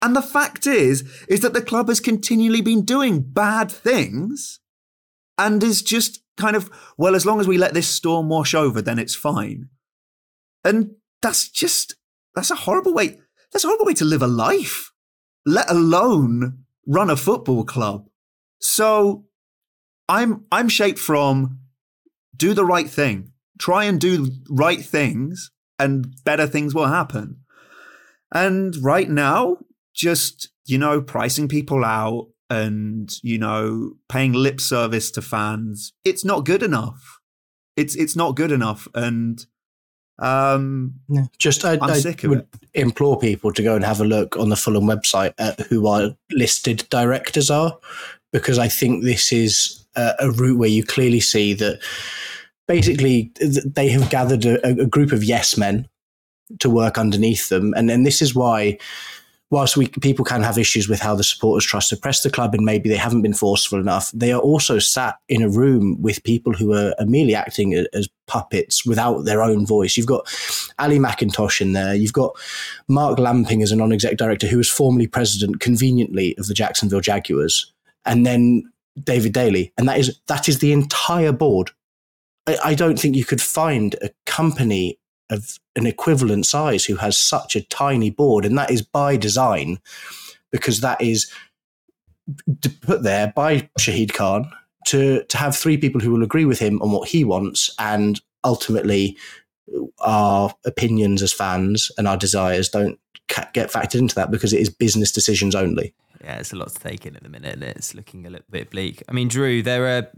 And the fact is, is that the club has continually been doing bad things and is just kind of, well, as long as we let this storm wash over, then it's fine. And that's just, that's a horrible way that's a horrible way to live a life, let alone run a football club. So I'm I'm shaped from do the right thing. Try and do right things and better things will happen. And right now, just, you know, pricing people out and, you know, paying lip service to fans, it's not good enough. It's it's not good enough. And um. Just I, I would it. implore people to go and have a look on the Fulham website at who our listed directors are, because I think this is a, a route where you clearly see that basically they have gathered a, a group of yes men to work underneath them, and and this is why whilst we people can have issues with how the supporters trust to press the club and maybe they haven't been forceful enough, they are also sat in a room with people who are, are merely acting as puppets without their own voice. You've got Ali Mackintosh in there. You've got Mark Lamping as a non-exec director who was formerly president, conveniently, of the Jacksonville Jaguars, and then David Daly, and that is that is the entire board. I, I don't think you could find a company of an equivalent size who has such a tiny board, and that is by design, because that is put there by Shahid Khan to to have three people who will agree with him on what he wants, and ultimately uh, our opinions as fans and our desires don't get factored into that because it is business decisions only. Yeah, it's a lot to take in at the minute, and it's looking a little bit bleak. I mean, Drew, there are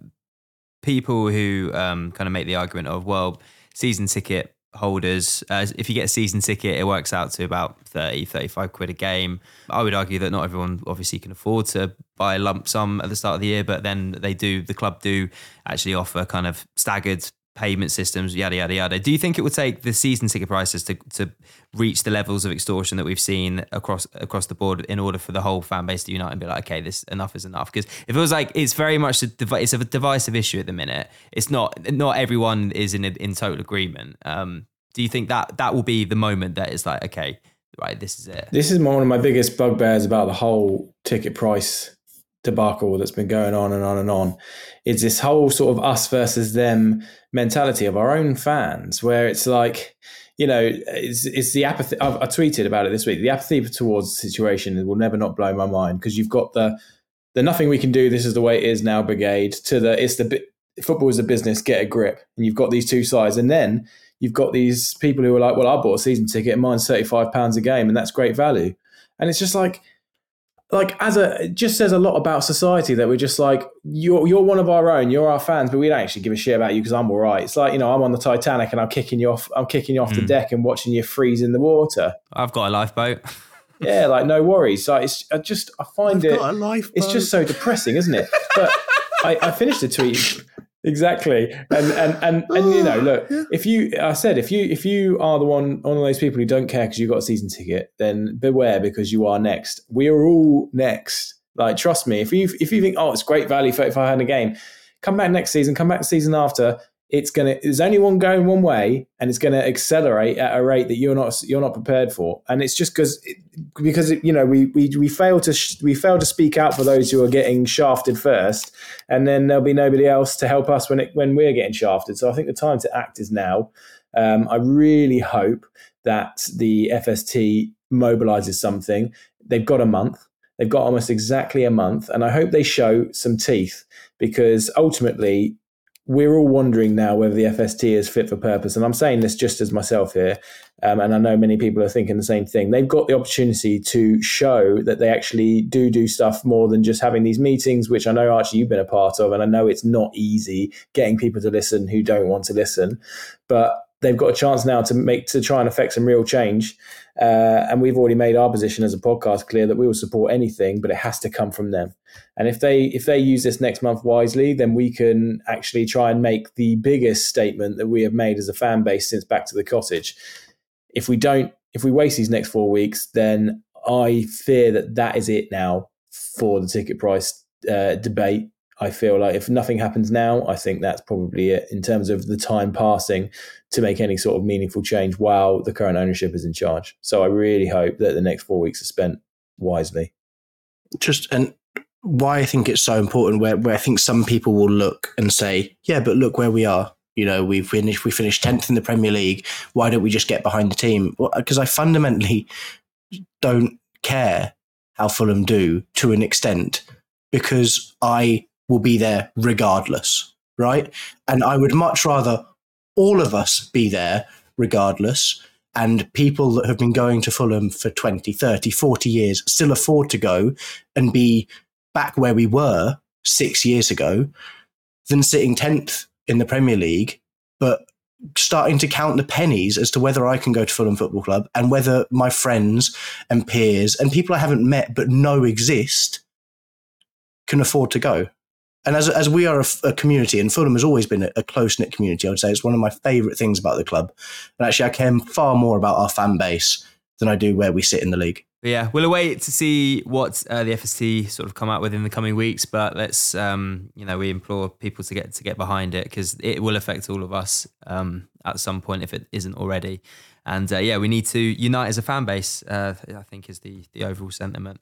people who um, kind of make the argument of, well, season ticket holders. Uh, if you get a season ticket, it works out to about 30, 35 quid a game. I would argue that not everyone obviously can afford to buy a lump sum at the start of the year, but then they do, the club do actually offer kind of staggered payment systems, yada yada yada. Do you think it would take the season ticket prices to to reach the levels of extortion that we've seen across across the board in order for the whole fan base to unite and be like, okay, this enough is enough? Because if it feels like it's very much a it's a divisive issue at the minute. It's not not everyone is in in total agreement. Um, do you think that that will be the moment that is like, okay, right, this is it? This is one of my biggest bugbears about the whole ticket price debacle that's been going on and on and on is this whole sort of us versus them mentality of our own fans, where it's like, you know, it's, it's the apathy. I've, I tweeted about it this week. The apathy towards the situation will never not blow my mind because you've got the the nothing we can do. This is the way it is now. Brigade to the it's the football is a business. Get a grip, and you've got these two sides, and then you've got these people who are like, well, I bought a season ticket, and mine's thirty five pounds a game, and that's great value. And it's just like like as a it just says a lot about society that we're just like you're you're one of our own, you're our fans, but we don't actually give a shit about you because I'm all right. It's like you know I'm on the Titanic and I'm kicking you off, I'm kicking you off mm. the deck and watching you freeze in the water. I've got a lifeboat. yeah, like no worries. So it's I just I find I've it it's just so depressing, isn't it? But I, I finished the tweet exactly. And and and and you know ah, look if you i said if you if you are the one one of those people who don't care because you got a season ticket then beware because you are next. We are all next. Like trust me if you if you think oh it's great value for if i had a game come back next season come back the season after it's gonna there's only one going one way and it's gonna accelerate at a rate that you're not you're not prepared for. And it's just because because you know we we we fail to sh- we fail to speak out for those who are getting shafted first and then there'll be nobody else to help us when it when we're getting shafted. So I think the time to act is now. Um, I really hope that the FST mobilizes something. They've got a month. They've got almost exactly a month and I hope they show some teeth because ultimately we're all wondering now whether the FST is fit for purpose. And I'm saying this just as myself here. Um, and I know many people are thinking the same thing. They've got the opportunity to show that they actually do do stuff more than just having these meetings, which I know, Archie, you've been a part of. And I know it's not easy getting people to listen who don't want to listen. But they've got a chance now to make to try and affect some real change. Uh, and we've already made our position as a podcast clear that we will support anything, but it has to come from them. And if they if they use this next month wisely, then we can actually try and make the biggest statement that we have made as a fan base since Back to the Cottage. If we don't, if we waste these next four weeks, then I fear that that is it now for the ticket price uh, debate I feel like if nothing happens now, I think that's probably it in terms of the time passing to make any sort of meaningful change while the current ownership is in charge. So I really hope that the next four weeks are spent wisely. Just and why I think it's so important, where, where I think some people will look and say, yeah, but look where we are. You know, we finished we finished tenth in the Premier League. Why don't we just get behind the team? Because well, I fundamentally don't care how Fulham do to an extent because I will be there regardless, right? And I would much rather all of us be there regardless and people that have been going to Fulham for 20, 30, 40 years still afford to go and be back where we were six years ago than sitting 10th in the Premier League, but starting to count the pennies as to whether I can go to Fulham Football Club and whether my friends and peers and people I haven't met but know exist can afford to go. And as, as we are a, a community, and Fulham has always been a, a close knit community, I would say it's one of my favourite things about the club. And actually, I care far more about our fan base than I do where we sit in the league. Yeah, we'll await to see what uh, the FST sort of come out with in the coming weeks. But let's, um, you know, we implore people to get to get behind it because it will affect all of us um, at some point if it isn't already. And uh, yeah, we need to unite as a fan base. Uh, I think is the the overall sentiment.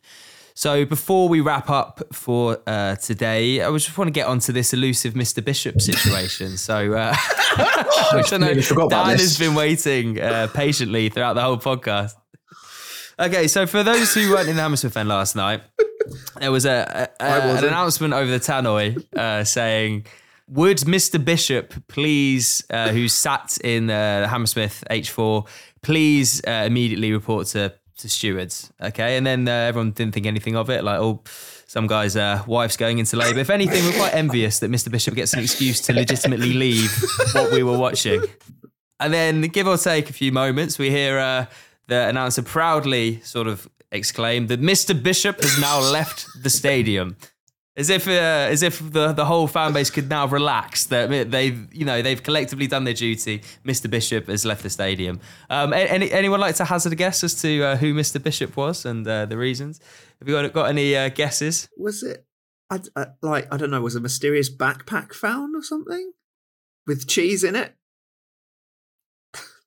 So before we wrap up for uh, today, I just want to get onto this elusive Mr. Bishop situation. So, uh, which I know Dan has been waiting uh, patiently throughout the whole podcast. Okay, so for those who weren't in the Hammersmith end last night, there was a, a, a an announcement over the tannoy uh, saying, "Would Mr. Bishop please, uh, who sat in uh, Hammersmith H4, please uh, immediately report to to stewards. Okay, and then uh, everyone didn't think anything of it. Like, oh, some guy's uh, wife's going into labour. If anything, we're quite envious that Mr. Bishop gets an excuse to legitimately leave what we were watching. And then, give or take a few moments, we hear uh, the announcer proudly sort of exclaim that Mr. Bishop has now left the stadium as if uh, as if the, the whole fan base could now relax that they've you know they've collectively done their duty. Mr. Bishop has left the stadium. Um, any, anyone like to hazard a guess as to uh, who Mr. Bishop was and uh, the reasons? Have you got got any uh, guesses? Was it I, uh, like I don't know? Was a mysterious backpack found or something with cheese in it?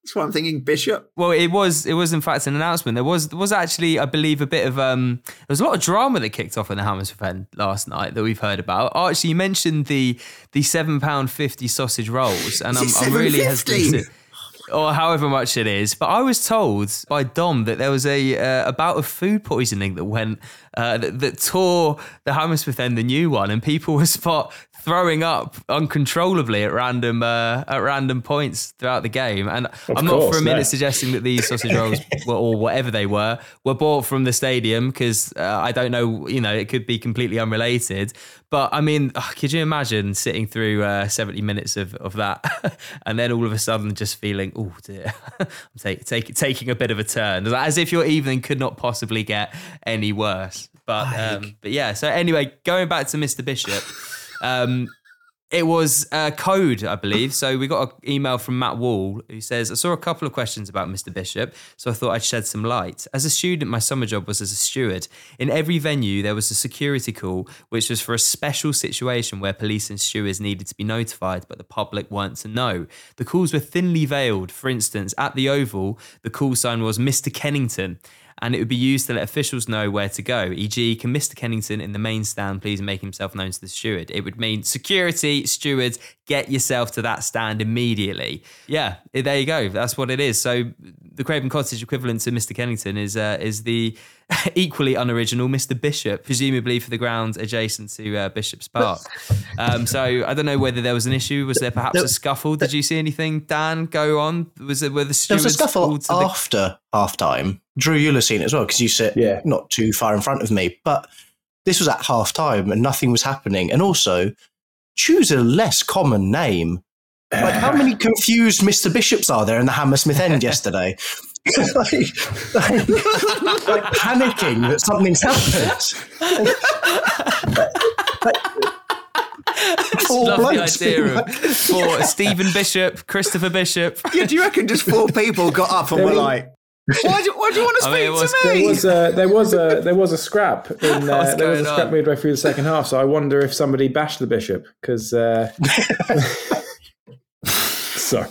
That's what I'm thinking, Bishop. Well, it was it was in fact an announcement. There was there was actually, I believe, a bit of um there was a lot of drama that kicked off in the Hammersmith end last night that we've heard about. Archie, you mentioned the the seven pound fifty sausage rolls, and I'm, I'm really hesitant. Or however much it is. But I was told by Dom that there was a uh, a bout of food poisoning that went uh, that, that, tore the Hammersmith end, the new one, and people were spot throwing up uncontrollably at random uh, at random points throughout the game. And of I'm course, not for a minute yeah. suggesting that these sausage rolls were, or whatever they were were bought from the stadium because uh, I don't know. You know, it could be completely unrelated. But I mean, oh, could you imagine sitting through uh, 70 minutes of, of that and then all of a sudden just feeling, oh dear, I'm take, take, taking a bit of a turn, as if your evening could not possibly get any worse. But um, but yeah. So anyway, going back to Mr. Bishop. Um, it was a code, I believe. So we got an email from Matt Wall who says, I saw a couple of questions about Mr. Bishop, so I thought I'd shed some light. As a student, my summer job was as a steward. In every venue, there was a security call, which was for a special situation where police and stewards needed to be notified, but the public weren't to know. The calls were thinly veiled. For instance, at the Oval, the call sign was Mr. Kennington and it would be used to let officials know where to go. E.g., can Mr. Kennington in the main stand please make himself known to the steward? It would mean security, stewards, get yourself to that stand immediately. Yeah, there you go. That's what it is. So the Craven Cottage equivalent to Mr. Kennington is uh, is the equally unoriginal Mr. Bishop, presumably for the grounds adjacent to uh, Bishop's Park. Um, so I don't know whether there was an issue. Was there perhaps a scuffle? Did you see anything, Dan, go on? Was it were the stewards There was a scuffle after the... half time. Drew, you'll have seen it as well because you sit yeah. not too far in front of me. But this was at half time and nothing was happening. And also, choose a less common name. Like, how many confused Mr. Bishops are there in the Hammersmith end yesterday? like, like, like, panicking that something's happened. Love the idea of for Stephen Bishop, Christopher Bishop. Yeah, do you reckon just four people got up and were like, why do, why do you want to speak I mean, was, to me? There was a there was a there was a scrap in uh, there was a scrap on? midway through the second half. So I wonder if somebody bashed the bishop because. Uh, sorry.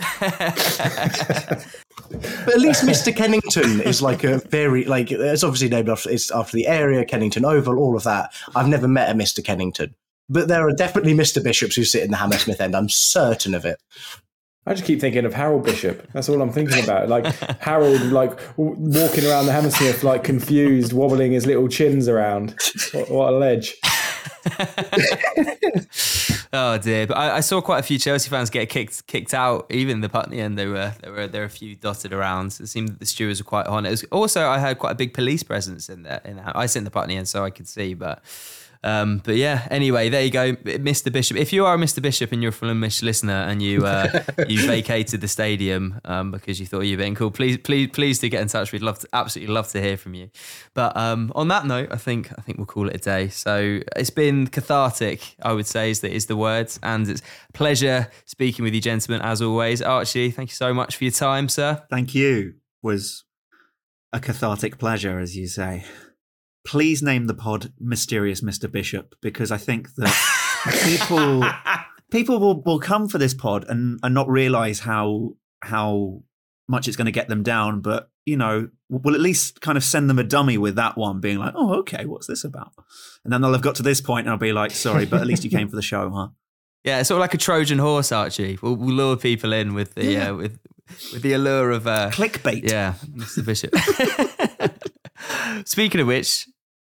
But at least Mr. Kennington is like a very like it's obviously named after it's after the area Kennington Oval, all of that. I've never met a Mr. Kennington, but there are definitely Mr. Bishops who sit in the Hammersmith end. I'm certain of it. I just keep thinking of Harold Bishop. That's all I'm thinking about. Like Harold, like walking around the Hammersmith, like confused, wobbling his little chins around. What, what a ledge! oh dear! But I, I, saw quite a few Chelsea fans get kicked kicked out. Even the Putney end, there were there were there were a few dotted around. It seemed that the stewards were quite on. It was also I had quite a big police presence in there. In I sit in the Putney end, so I could see, but. Um, but yeah, anyway, there you go, Mr. Bishop. If you are a Mr. Bishop and you're a Fulhamish listener and you uh, you vacated the stadium um, because you thought you were being cool, please please please do get in touch. We'd love to absolutely love to hear from you. But um, on that note, I think I think we'll call it a day. So it's been cathartic, I would say, is the is the words, and it's pleasure speaking with you, gentlemen, as always. Archie, thank you so much for your time, sir. Thank you. Was a cathartic pleasure, as you say please name the pod Mysterious Mr. Bishop because I think that people people will, will come for this pod and, and not realize how how much it's going to get them down, but you know, we'll at least kind of send them a dummy with that one, being like, "Oh, okay, what's this about?" And then they'll have got to this point, and I'll be like, "Sorry, but at least you came for the show, huh?" Yeah, it's sort of like a Trojan horse, Archie. We'll, we'll lure people in with the yeah. uh, with with the allure of uh, clickbait. Yeah, Mr. Bishop. Speaking of which,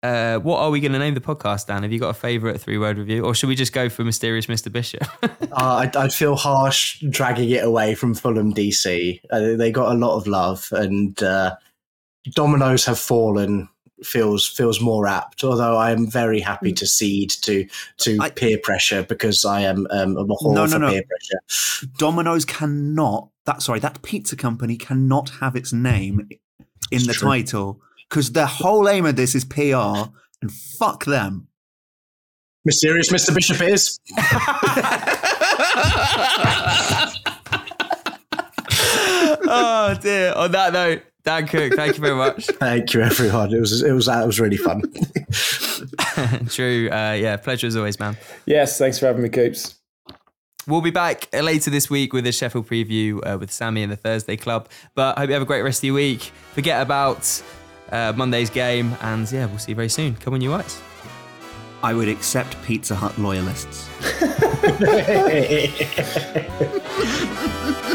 uh, what are we going to name the podcast, Dan? Have you got a favourite three word review, or should we just go for Mysterious Mr. Bishop? uh, I'd, I'd, feel harsh dragging it away from Fulham DC. Uh, they got a lot of love, and uh, dominoes have fallen. Feels feels more apt. Although I am very happy to cede to to I, peer pressure because I am um, a whore no, no, for no. peer pressure. Domino's cannot. That sorry, that pizza company cannot have its name in it's the true. title because the whole aim of this is PR and fuck them. Mysterious Mr. Bishop is. oh dear. On that note, Dan Cooke, thank you very much. thank you, everyone. It was it was that was really fun. True. Uh, yeah, pleasure as always, man. Yes, thanks for having me, Coops. We'll be back later this week with a Sheffield preview uh, with Sammy and the Thursday Club. But I hope you have a great rest of your week. Forget about uh, Monday's game, and yeah, we'll see you very soon. Come on, you whites. I would accept Pizza Hut loyalists.